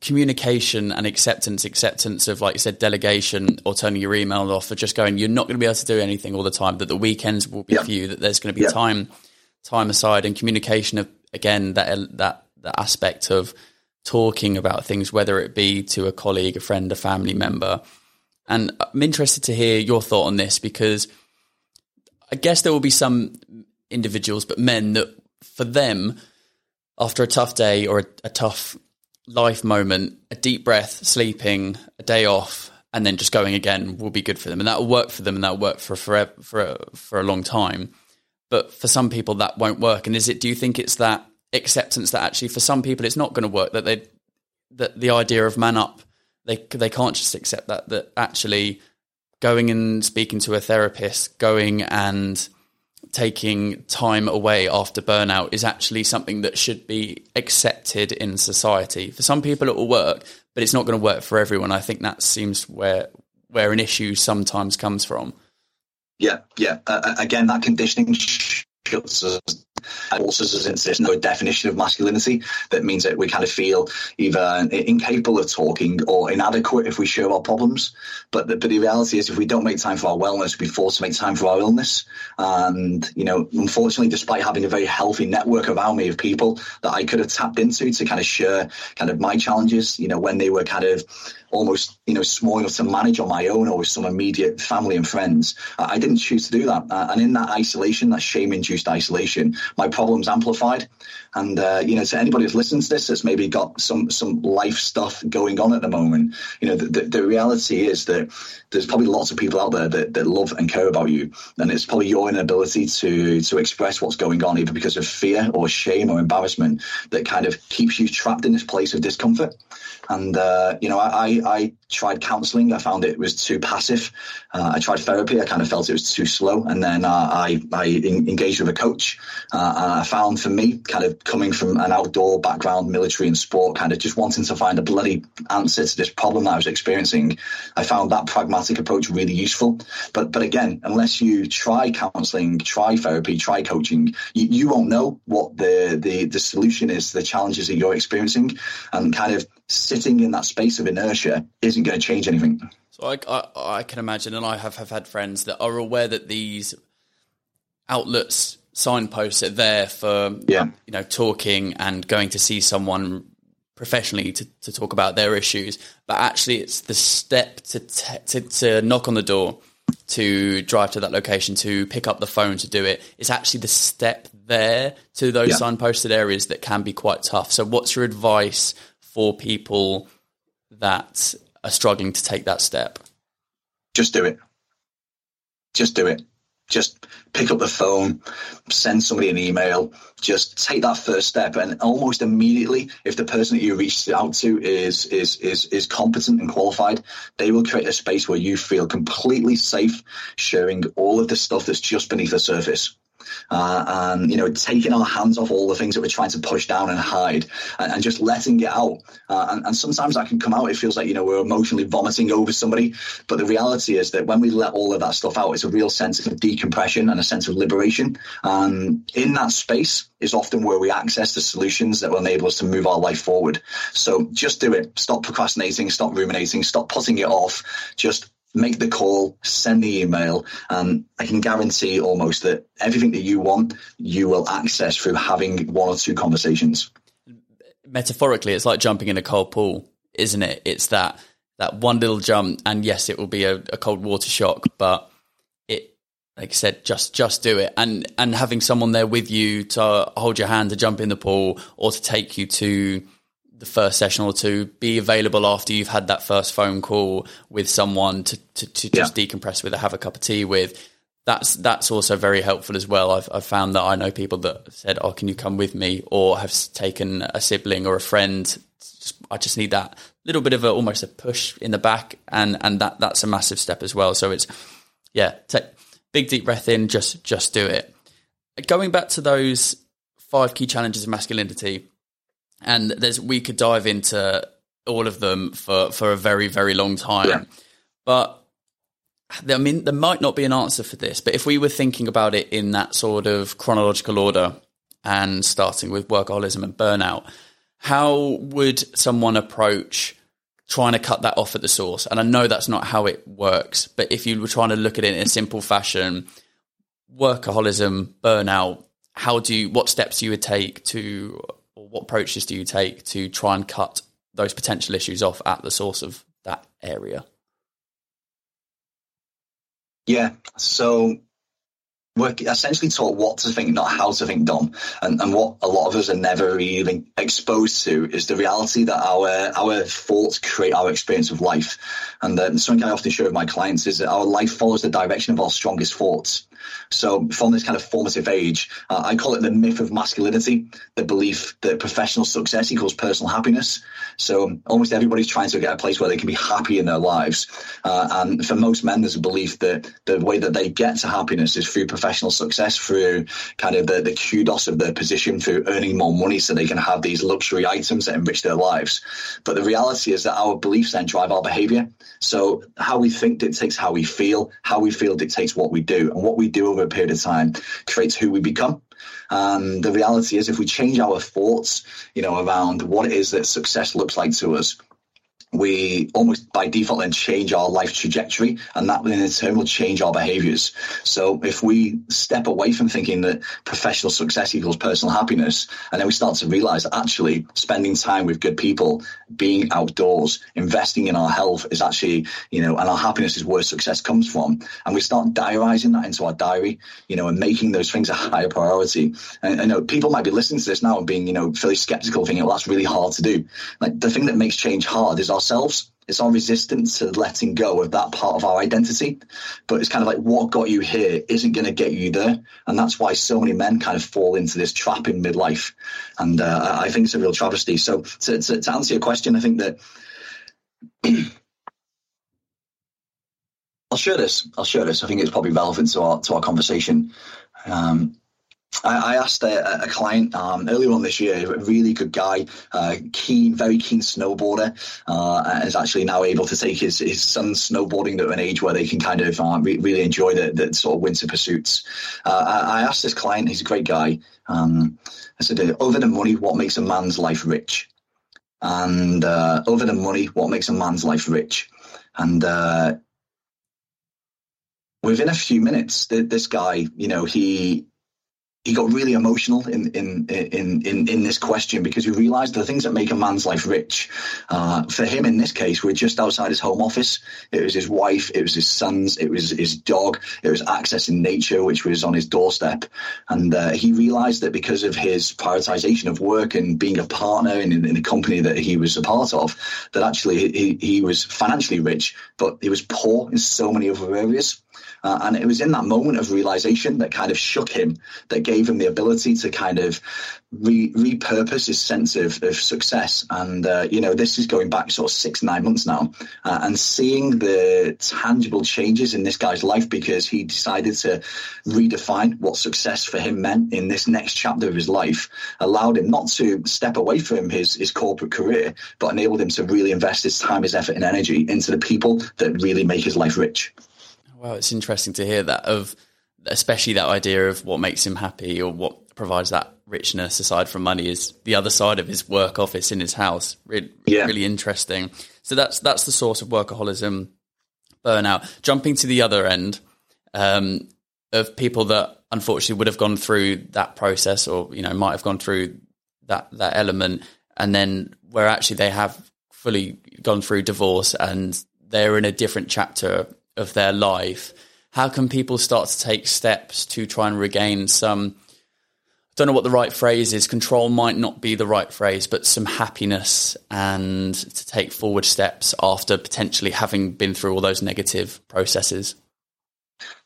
communication and acceptance, acceptance of, like you said, delegation or turning your email off or just going, you're not going to be able to do anything all the time, that the weekends will be yeah. for you, that there's going to be yeah. time, time aside and communication of, again, that, that, that aspect of talking about things, whether it be to a colleague, a friend, a family member. And I'm interested to hear your thought on this because I guess there will be some individuals, but men that for them, after a tough day or a, a tough life moment, a deep breath, sleeping, a day off, and then just going again will be good for them, and that will work for them, and that will work for forever, for a, for a long time. But for some people, that won't work. And is it? Do you think it's that acceptance that actually, for some people, it's not going to work? That they that the idea of man up, they they can't just accept that. That actually, going and speaking to a therapist, going and taking time away after burnout is actually something that should be accepted in society. For some people, it will work, but it's not going to work for everyone. I think that seems where where an issue sometimes comes from. Yeah, yeah. Uh, again, that conditioning shuts us also there's no definition of masculinity that means that we kind of feel either incapable of talking or inadequate if we share our problems. But the, but the reality is, if we don't make time for our wellness, we're forced to make time for our illness. And you know, unfortunately, despite having a very healthy network around me of people that I could have tapped into to kind of share kind of my challenges, you know, when they were kind of almost you know small enough to manage on my own or with some immediate family and friends. I didn't choose to do that, uh, and in that isolation, that shame-induced isolation, my problems amplified. And uh, you know, to anybody who's listened to this, that's maybe got some some life stuff going on at the moment, you know, the, the, the reality is that there's probably lots of people out there that, that love and care about you, and it's probably your inability to to express what's going on, either because of fear or shame or embarrassment, that kind of keeps you trapped in this place of discomfort. And uh, you know, I, I tried counselling. I found it was too passive. Uh, I tried therapy. I kind of felt it was too slow. And then uh, I I engaged with a coach. Uh, and I found for me, kind of coming from an outdoor background, military and sport, kind of just wanting to find a bloody answer to this problem that I was experiencing. I found that pragmatic approach really useful. But but again, unless you try counselling, try therapy, try coaching, you, you won't know what the the the solution is, the challenges that you're experiencing, and kind of sitting in that space of inertia isn't going to change anything. So I, I, I, can imagine, and I have, have had friends that are aware that these outlets signposts are there for yeah. you know talking and going to see someone professionally to, to talk about their issues, but actually it's the step to, te- to to knock on the door, to drive to that location, to pick up the phone to do it. It's actually the step there to those yeah. signposted areas that can be quite tough. So, what's your advice for people that are struggling to take that step? Just do it. Just do it. Just pick up the phone, send somebody an email, just take that first step and almost immediately if the person that you reached out to is is is is competent and qualified, they will create a space where you feel completely safe sharing all of the stuff that's just beneath the surface uh, and you know taking our hands off all the things that we're trying to push down and hide and, and just letting it out. Uh, and, and, sometimes that can come out. It feels like you know we're emotionally vomiting over somebody. But the reality is that when we let all of that stuff out it's a real sense of decompression and a sense of liberation. And in that space is often where we access the solutions that will enable us to move our life forward. So just do it. Stop procrastinating. Stop ruminating. Stop putting it off. Just make the call, send the email, and I can guarantee almost that everything that you want, you will access through having one or two conversations. Metaphorically, it's like jumping in a cold pool, isn't it? It's that that one little jump, and yes, it will be a, a cold water shock, but it, like I said, just just do it, and and having someone there with you to hold your hand to jump in the pool or to take you to the first session or two, be available after you've had that first phone call with someone to, to, to just yeah. decompress with or have a cup of tea with. That's that's also very helpful as well. I've, I've found that I know people that said, "Oh, can you come with me?" or have taken a sibling or a friend. I just need that little bit of a almost a push in the back, and and that that's a massive step as well. So it's yeah, take big deep breath in, just just do it. Going back to those five key challenges of masculinity, and there's we could dive into all of them for for a very very long time, yeah. but. I mean, there might not be an answer for this, but if we were thinking about it in that sort of chronological order and starting with workaholism and burnout, how would someone approach trying to cut that off at the source? And I know that's not how it works, but if you were trying to look at it in a simple fashion, workaholism, burnout, how do you, what steps you would take to what approaches do you take to try and cut those potential issues off at the source of that area? Yeah, so we're essentially taught what to think, not how to think, Dom. And, and what a lot of us are never even exposed to is the reality that our our thoughts create our experience of life. And uh, something I often share with my clients is that our life follows the direction of our strongest thoughts. So from this kind of formative age, uh, I call it the myth of masculinity, the belief that professional success equals personal happiness. So almost everybody's trying to get a place where they can be happy in their lives. Uh, and for most men, there's a belief that the way that they get to happiness is through professional success, through kind of the, the kudos of their position, through earning more money so they can have these luxury items that enrich their lives. But the reality is that our beliefs then drive our behavior. So how we think dictates how we feel, how we feel dictates what we do. And what we do over a period of time creates who we become. And the reality is, if we change our thoughts, you know, around what it is that success looks like to us, we almost by default then change our life trajectory and that in turn will change our behaviors. So if we step away from thinking that professional success equals personal happiness, and then we start to realize that actually spending time with good people, being outdoors, investing in our health is actually, you know, and our happiness is where success comes from. And we start diarizing that into our diary, you know, and making those things a higher priority. And I know people might be listening to this now and being, you know, fairly skeptical, thinking, well, that's really hard to do. Like the thing that makes change hard is our ourselves. It's our resistance to letting go of that part of our identity. But it's kind of like what got you here isn't going to get you there. And that's why so many men kind of fall into this trap in midlife. And uh, I think it's a real travesty. So to, to, to answer your question, I think that. I'll share this. I'll share this. I think it's probably relevant to our to our conversation. Um, I, I asked a, a client um, earlier on this year, a really good guy, uh, keen, very keen snowboarder, uh, is actually now able to take his, his son snowboarding to an age where they can kind of uh, re- really enjoy the, the, sort of winter pursuits. Uh, I, I, asked this client, he's a great guy. Um, I said, over the money, what makes a man's life rich? And uh, over the money, what makes a man's life rich? And uh, within a few minutes, this guy, you know, he he got really emotional in in in in in this question because he realised the things that make a man's life rich, uh, for him in this case, were just outside his home office. It was his wife, it was his sons, it was his dog, it was accessing nature, which was on his doorstep, and uh, he realised that because of his prioritisation of work and being a partner in, in a company that he was a part of, that actually he, he was financially rich, but he was poor in so many other areas. Uh, and it was in that moment of realization that kind of shook him, that gave him the ability to kind of re- repurpose his sense of, of success. And, uh, you know, this is going back sort of six, nine months now, uh, and seeing the tangible changes in this guy's life because he decided to redefine what success for him meant in this next chapter of his life allowed him not to step away from his, his corporate career, but enabled him to really invest his time, his effort, and energy into the people that really make his life rich. Well, it's interesting to hear that of especially that idea of what makes him happy or what provides that richness aside from money is the other side of his work office in his house. Really, yeah. really interesting. So that's that's the source of workaholism, burnout. Jumping to the other end um, of people that unfortunately would have gone through that process, or you know might have gone through that that element, and then where actually they have fully gone through divorce and they're in a different chapter of their life, how can people start to take steps to try and regain some? I don't know what the right phrase is. Control might not be the right phrase, but some happiness and to take forward steps after potentially having been through all those negative processes.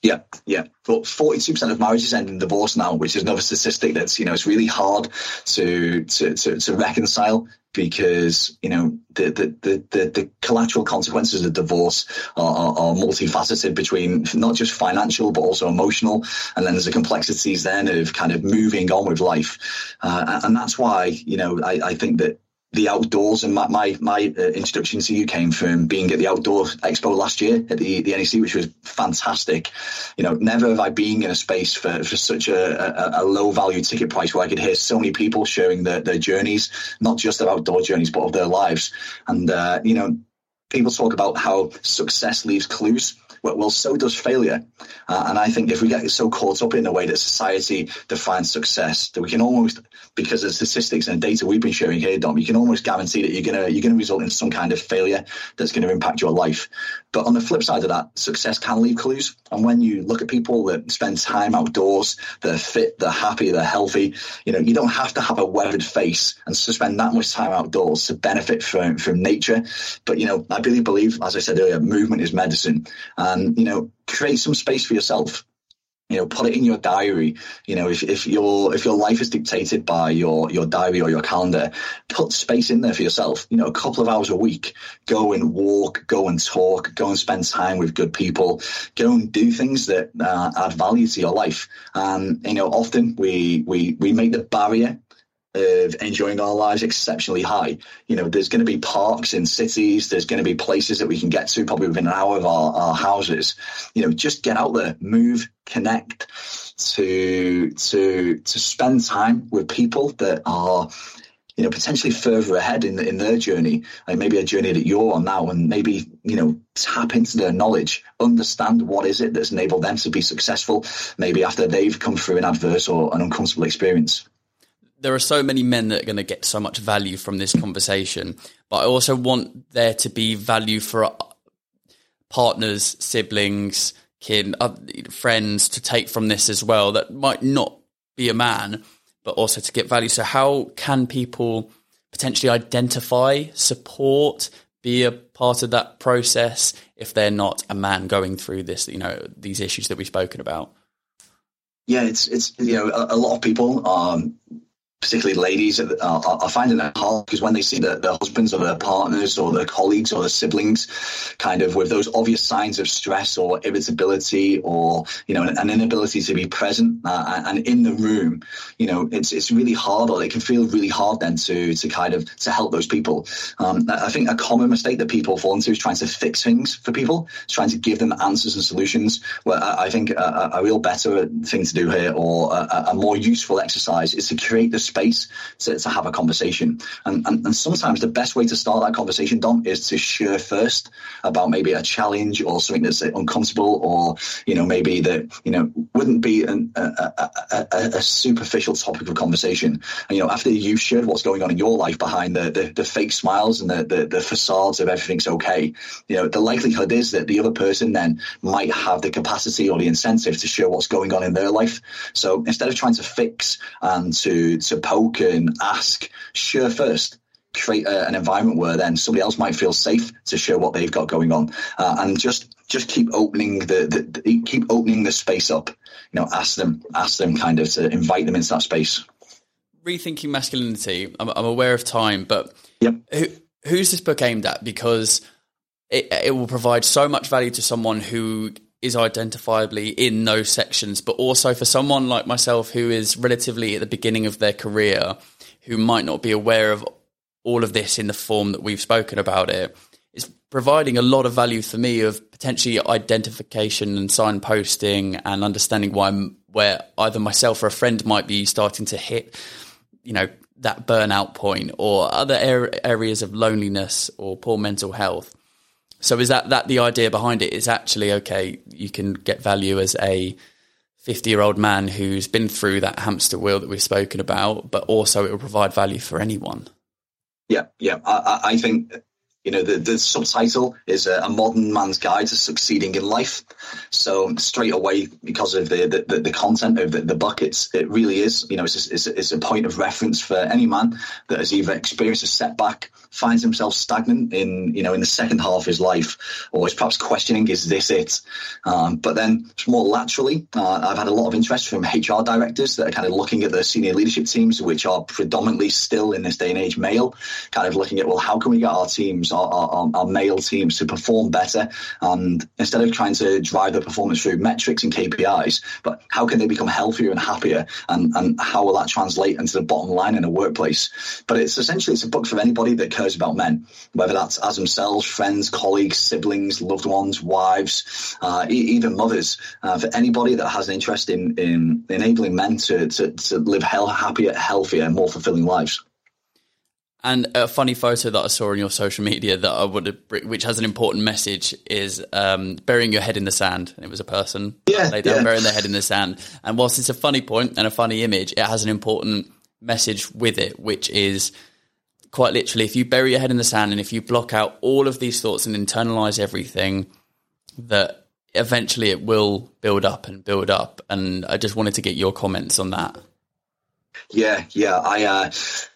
Yeah, yeah. But forty-two percent of marriages end in divorce now, which is another statistic that's you know it's really hard to to to, to reconcile because you know the, the the, the, collateral consequences of divorce are, are, are, multifaceted between not just financial but also emotional and then there's the complexities then of kind of moving on with life uh, and that's why you know I, I think that the outdoors and my my, my uh, introduction to you came from being at the outdoor expo last year at the, the NEC, which was fantastic. You know, never have I been in a space for, for such a, a, a low value ticket price where I could hear so many people sharing their, their journeys, not just their outdoor journeys, but of their lives. And, uh, you know, people talk about how success leaves clues. Well, well so does failure. Uh, and I think if we get so caught up in the way that society defines success, that we can almost, because of statistics and data we've been sharing here, Dom, you can almost guarantee that you're gonna you're gonna result in some kind of failure that's going to impact your life. But on the flip side of that, success can leave clues. And when you look at people that spend time outdoors, they're fit, they're happy, they're healthy, you know, you don't have to have a weathered face and spend that much time outdoors to benefit from from nature. But you know, I really believe, as I said earlier, movement is medicine. And, you know, create some space for yourself. You know put it in your diary. You know if, if your if your life is dictated by your your diary or your calendar put space in there for yourself. You know a couple of hours a week. Go and walk go and talk go and spend time with good people. Go and do things that uh, add value to your life. And you know often we we we make the barrier of enjoying our lives exceptionally high. You know, there's going to be parks in cities. There's going to be places that we can get to probably within an hour of our, our houses. You know, just get out there, move, connect, to to to spend time with people that are you know, potentially further ahead in in their journey, like maybe a journey that you're on now, and maybe you know tap into their knowledge, understand what is it that's enabled them to be successful, maybe after they've come through an adverse or an uncomfortable experience. There are so many men that are going to get so much value from this conversation, but I also want there to be value for partners, siblings, kin, friends to take from this as well that might not be a man but also to get value. So, how can people potentially identify, support, be a part of that process if they're not a man going through this, you know, these issues that we've spoken about? Yeah, it's it's you know a, a lot of people um, particularly ladies, are, are, finding it hard because when they see their, their, husbands or their partners or their colleagues or their siblings kind of with those obvious signs of stress or irritability or, you know, an, an inability to be present uh, and in the room, you know, it's it's really hard or it can feel really hard then to to kind of to help those people. Um, I think a common mistake that people fall into is trying to fix things for people, trying to give them answers and solutions. Well, I, I think a, a, real better thing to do here or a, a more useful exercise is to create the space to, to have a conversation. And, and, and sometimes the best way to start that conversation, Dom, is to share first about maybe a challenge or something that's uncomfortable or, you know, maybe that, you know, wouldn't be an, a, a, a, a, superficial topic of conversation. And, you know, after you've shared what's going on in your life behind the, the, the fake smiles and the, the, the facades of everything's okay, you know, the likelihood is that the other person then might have the capacity or the incentive to share what's going on in their life. So instead of trying to fix and to, to poke and ask, share first create a, an environment where then somebody else might feel safe to share what they've got going on. Uh, and just just keep opening the, the, the, keep opening the space up. You know ask them ask them kind of to invite them into that space. Rethinking masculinity. I'm, I'm aware of time but yep. who, who's this book aimed at? Because it, it will provide so much value to someone who is identifiably in those sections, but also for someone like myself who is relatively at the beginning of their career, who might not be aware of all of this in the form that we've spoken about it, is providing a lot of value for me of potentially identification and signposting and understanding why I'm, where either myself or a friend might be starting to hit, you know, that burnout point or other areas of loneliness or poor mental health so is that that the idea behind it? Is actually okay. You can get value as a fifty-year-old man who's been through that hamster wheel that we've spoken about, but also it will provide value for anyone. Yeah, yeah. I, I think you know, the, the subtitle is a, a, modern man's guide to succeeding in life. So straight away, because of the the, the content of the, the buckets, it really is, you know, it's a, it's, a, it's a point of reference for any man that has either experienced a setback, finds himself stagnant in, you know, in the second half of his life, or is perhaps questioning, is this it? Um, but then more laterally, uh, I've had a lot of interest from HR directors that are kind of looking at the senior leadership teams, which are predominantly still in this day and age male, kind of looking at, well, how can we get our teams our, our, our, male teams to perform better. And instead of trying to drive their performance through metrics and KPIs, but how can they become healthier and happier? And, and how will that translate into the bottom line in a workplace? But it's essentially, it's a book for anybody that cares about men, whether that's as themselves, friends, colleagues, siblings, loved ones, wives, uh, even mothers, uh, for anybody that has an interest in, in enabling men to, to, to live hell, happier, healthier, more fulfilling lives. And a funny photo that I saw on your social media that I would, which has an important message, is um, burying your head in the sand. And it was a person yeah, lay down, yeah. burying their head in the sand. And whilst it's a funny point and a funny image, it has an important message with it, which is quite literally, if you bury your head in the sand and if you block out all of these thoughts and internalize everything, that eventually it will build up and build up. And I just wanted to get your comments on that. Yeah, yeah. I, uh,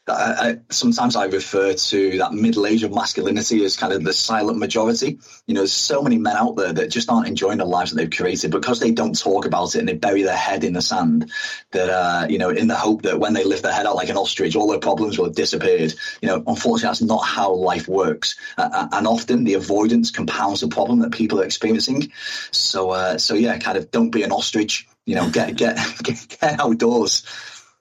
I, sometimes I refer to that middle age of masculinity as kind of the silent majority. You know, there's so many men out there that just aren't enjoying the lives that they've created because they don't talk about it and they bury their head in the sand. That uh, you know, in the hope that when they lift their head out like an ostrich, all their problems will have disappeared. You know, unfortunately, that's not how life works. Uh, and often the avoidance compounds the problem that people are experiencing. So, uh, so yeah, kind of don't be an ostrich. You know, get get, get outdoors.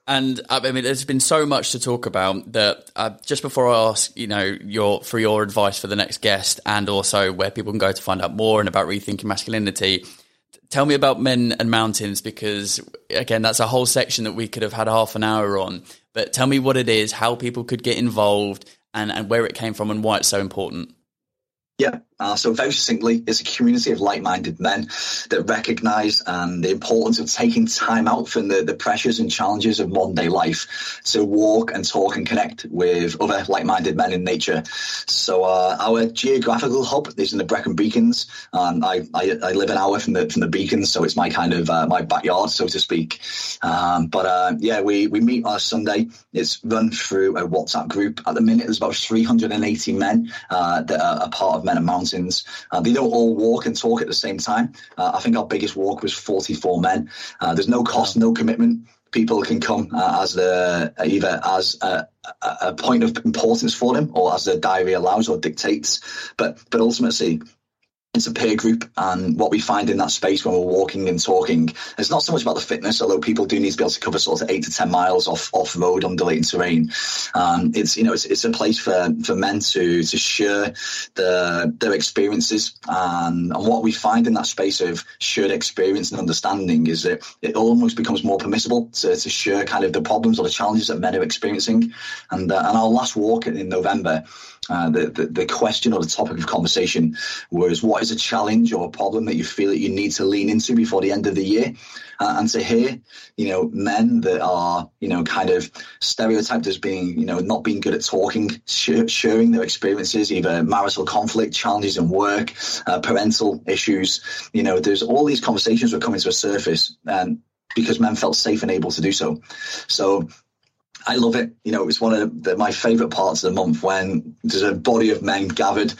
And I mean, there's been so much to talk about that. Uh, just before I ask, you know, your for your advice for the next guest, and also where people can go to find out more and about rethinking masculinity, tell me about men and mountains because again that's a whole section that we could have had half an hour on but tell me what it is how people could get involved and, and where it came from and why it's so important yeah. Uh, so very succinctly, it's a community of like-minded men that recognise um, the importance of taking time out from the, the pressures and challenges of modern day life to walk and talk and connect with other like-minded men in nature. So uh, our geographical hub is in the Brecon Beacons. Um, I, I, I, live an hour from the from the Beacons, so it's my kind of uh, my backyard, so to speak. Um, but uh, yeah, we we meet on a Sunday. It's run through a WhatsApp group. At the minute, there's about 380 men uh, that are a part of Men and Mountains. Uh, they don't all walk and talk at the same time. Uh, I think our biggest walk was 44 men. Uh, there's no cost, no commitment. People can come uh, as the either as a, a, point of importance for them or as their diary allows or dictates. But but ultimately, it's a peer group and what we find in that space when we're walking and talking it's not so much about the fitness although people do need to be able to cover sort of eight to ten miles off off road on undulating terrain. Um, it's you know it's, it's a place for for men to to share the, their experiences. And, and what we find in that space of shared experience and understanding is that it almost becomes more permissible to, to share kind of the problems or the challenges that men are experiencing. And uh, and our last walk in November uh, the, the, the question or the topic of conversation was what is a challenge or a problem that you feel that you need to lean into before the end of the year? Uh, and to hear you know men that are you know kind of stereotyped as being you know not being good at talking sh- sharing their experiences either marital conflict challenges in work uh, parental issues you know there's all these conversations were coming to a surface and because men felt safe and able to do so. So I love it. You know, it was one of the, my favourite parts of the month when there's a body of men gathered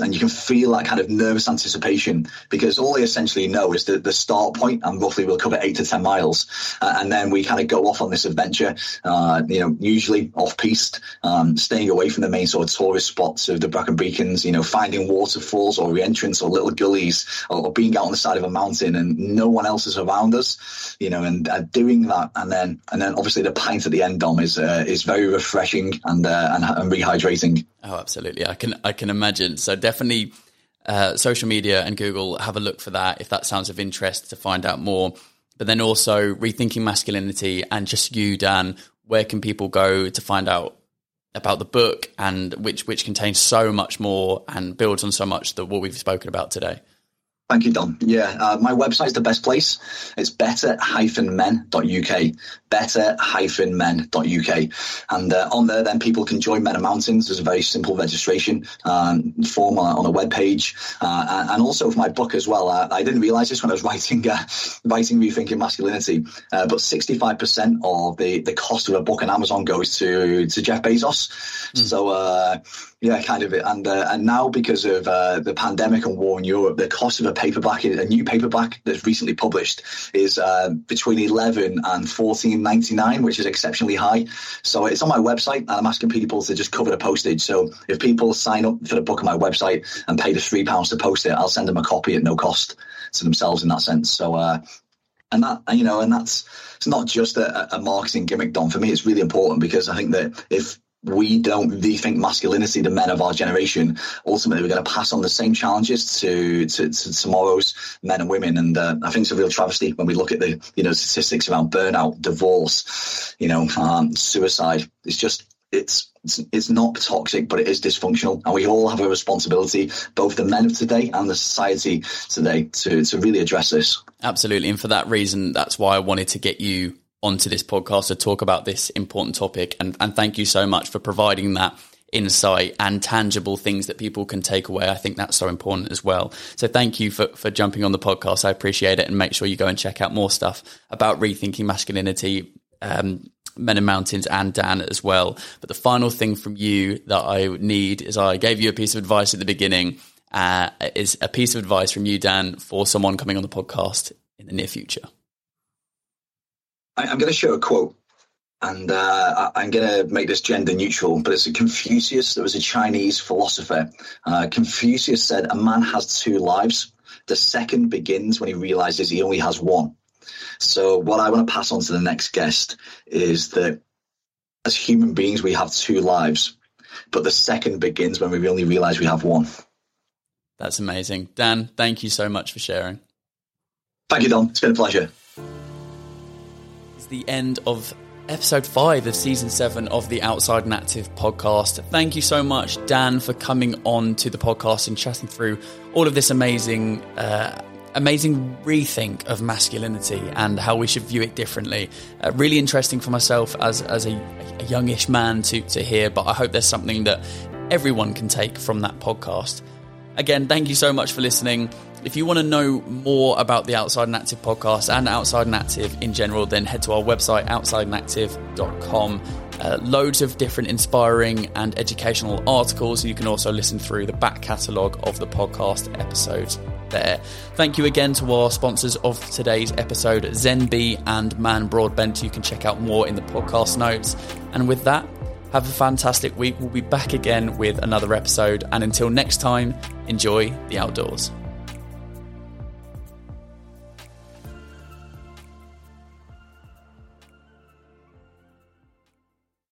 and you can feel that kind of nervous anticipation because all they essentially know is the, the start point and roughly we'll cover eight to 10 miles. Uh, and then we kind of go off on this adventure, uh, you know, usually off piste, um, staying away from the main sort of tourist spots of the Brecon Beacons, you know, finding waterfalls or re-entrants or little gullies or, or, being out on the side of a mountain and no one else is around us, you know, and uh, doing that. And then, and then obviously the pint at the end, Is uh, is very refreshing and, uh, and and rehydrating. Oh, absolutely. I can I can imagine. So definitely, uh, social media and Google have a look for that if that sounds of interest to find out more. But then also rethinking masculinity and just you, Dan. Where can people go to find out about the book and which which contains so much more and builds on so much that what we've spoken about today? Thank you, Dom. Yeah, uh, my website's the best place. It's better-men.uk, better-men.uk. And uh, on there, then people can join Men and Mountains. There's a very simple registration um, form on, on a web page. Uh, and also for my book as well. Uh, I didn't realize this when I was writing uh, writing Rethinking Masculinity, uh, but 65% of the, the cost of a book on Amazon goes to, to Jeff Bezos. Mm. So, yeah, kind of. It. And uh, and now because of uh, the pandemic and war in Europe, the cost of a paperback, a new paperback that's recently published, is uh, between eleven and fourteen ninety nine, which is exceptionally high. So it's on my website, and I'm asking people to just cover the postage. So if people sign up for the book on my website and pay the three pounds to post it, I'll send them a copy at no cost to themselves in that sense. So. Uh, and that you know, and that's it's not just a, a marketing gimmick, Dom. For me, it's really important because I think that if we don't rethink masculinity, the men of our generation, ultimately we're going to pass on the same challenges to, to, to tomorrow's men and women. And uh, I think it's a real travesty when we look at the, you know, statistics around burnout, divorce, you know, um, suicide. It's just, it's, it's, it's not toxic, but it is dysfunctional. And we all have a responsibility, both the men of today and the society today, to, to really address this. Absolutely. And for that reason, that's why I wanted to get you onto this podcast to talk about this important topic. And, and thank you so much for providing that insight and tangible things that people can take away. I think that's so important as well. So thank you for, for jumping on the podcast. I appreciate it. And make sure you go and check out more stuff about rethinking masculinity, um, Men and Mountains and Dan as well. But the final thing from you that I need is I gave you a piece of advice at the beginning, uh, is a piece of advice from you, Dan, for someone coming on the podcast in the near future. I, am going to show a quote, and uh, I, am going to make this gender neutral, but it's a Confucius that was a Chinese philosopher. Uh, Confucius said, A man has two lives. The second begins when he realizes he only has one. So, what I want to pass on to the next guest is that as human beings, we have two lives, but the second begins when we only realize we have one. That's amazing. Dan, thank you so much for sharing. Thank you, Dom. It's been a pleasure. The end of episode five of season seven of the Outside and Active podcast. Thank you so much, Dan, for coming on to the podcast and chatting through all of this amazing. Uh, amazing rethink of masculinity and how we should view it differently. Uh, really interesting for myself as as a, a youngish man to to hear, but I hope there's something that everyone can take from that podcast. Again, thank you so much for listening. If you want to know more about the Outside and Active podcast and Outside and Active in general, then head to our website, outsideandactive.com. Uh, loads of different inspiring and educational articles. You can also listen through the back catalogue of the podcast episodes there. Thank you again to our sponsors of today's episode, ZenB and Mann Broadbent. You can check out more in the podcast notes. And with that, have a fantastic week. We'll be back again with another episode. And until next time, enjoy the outdoors.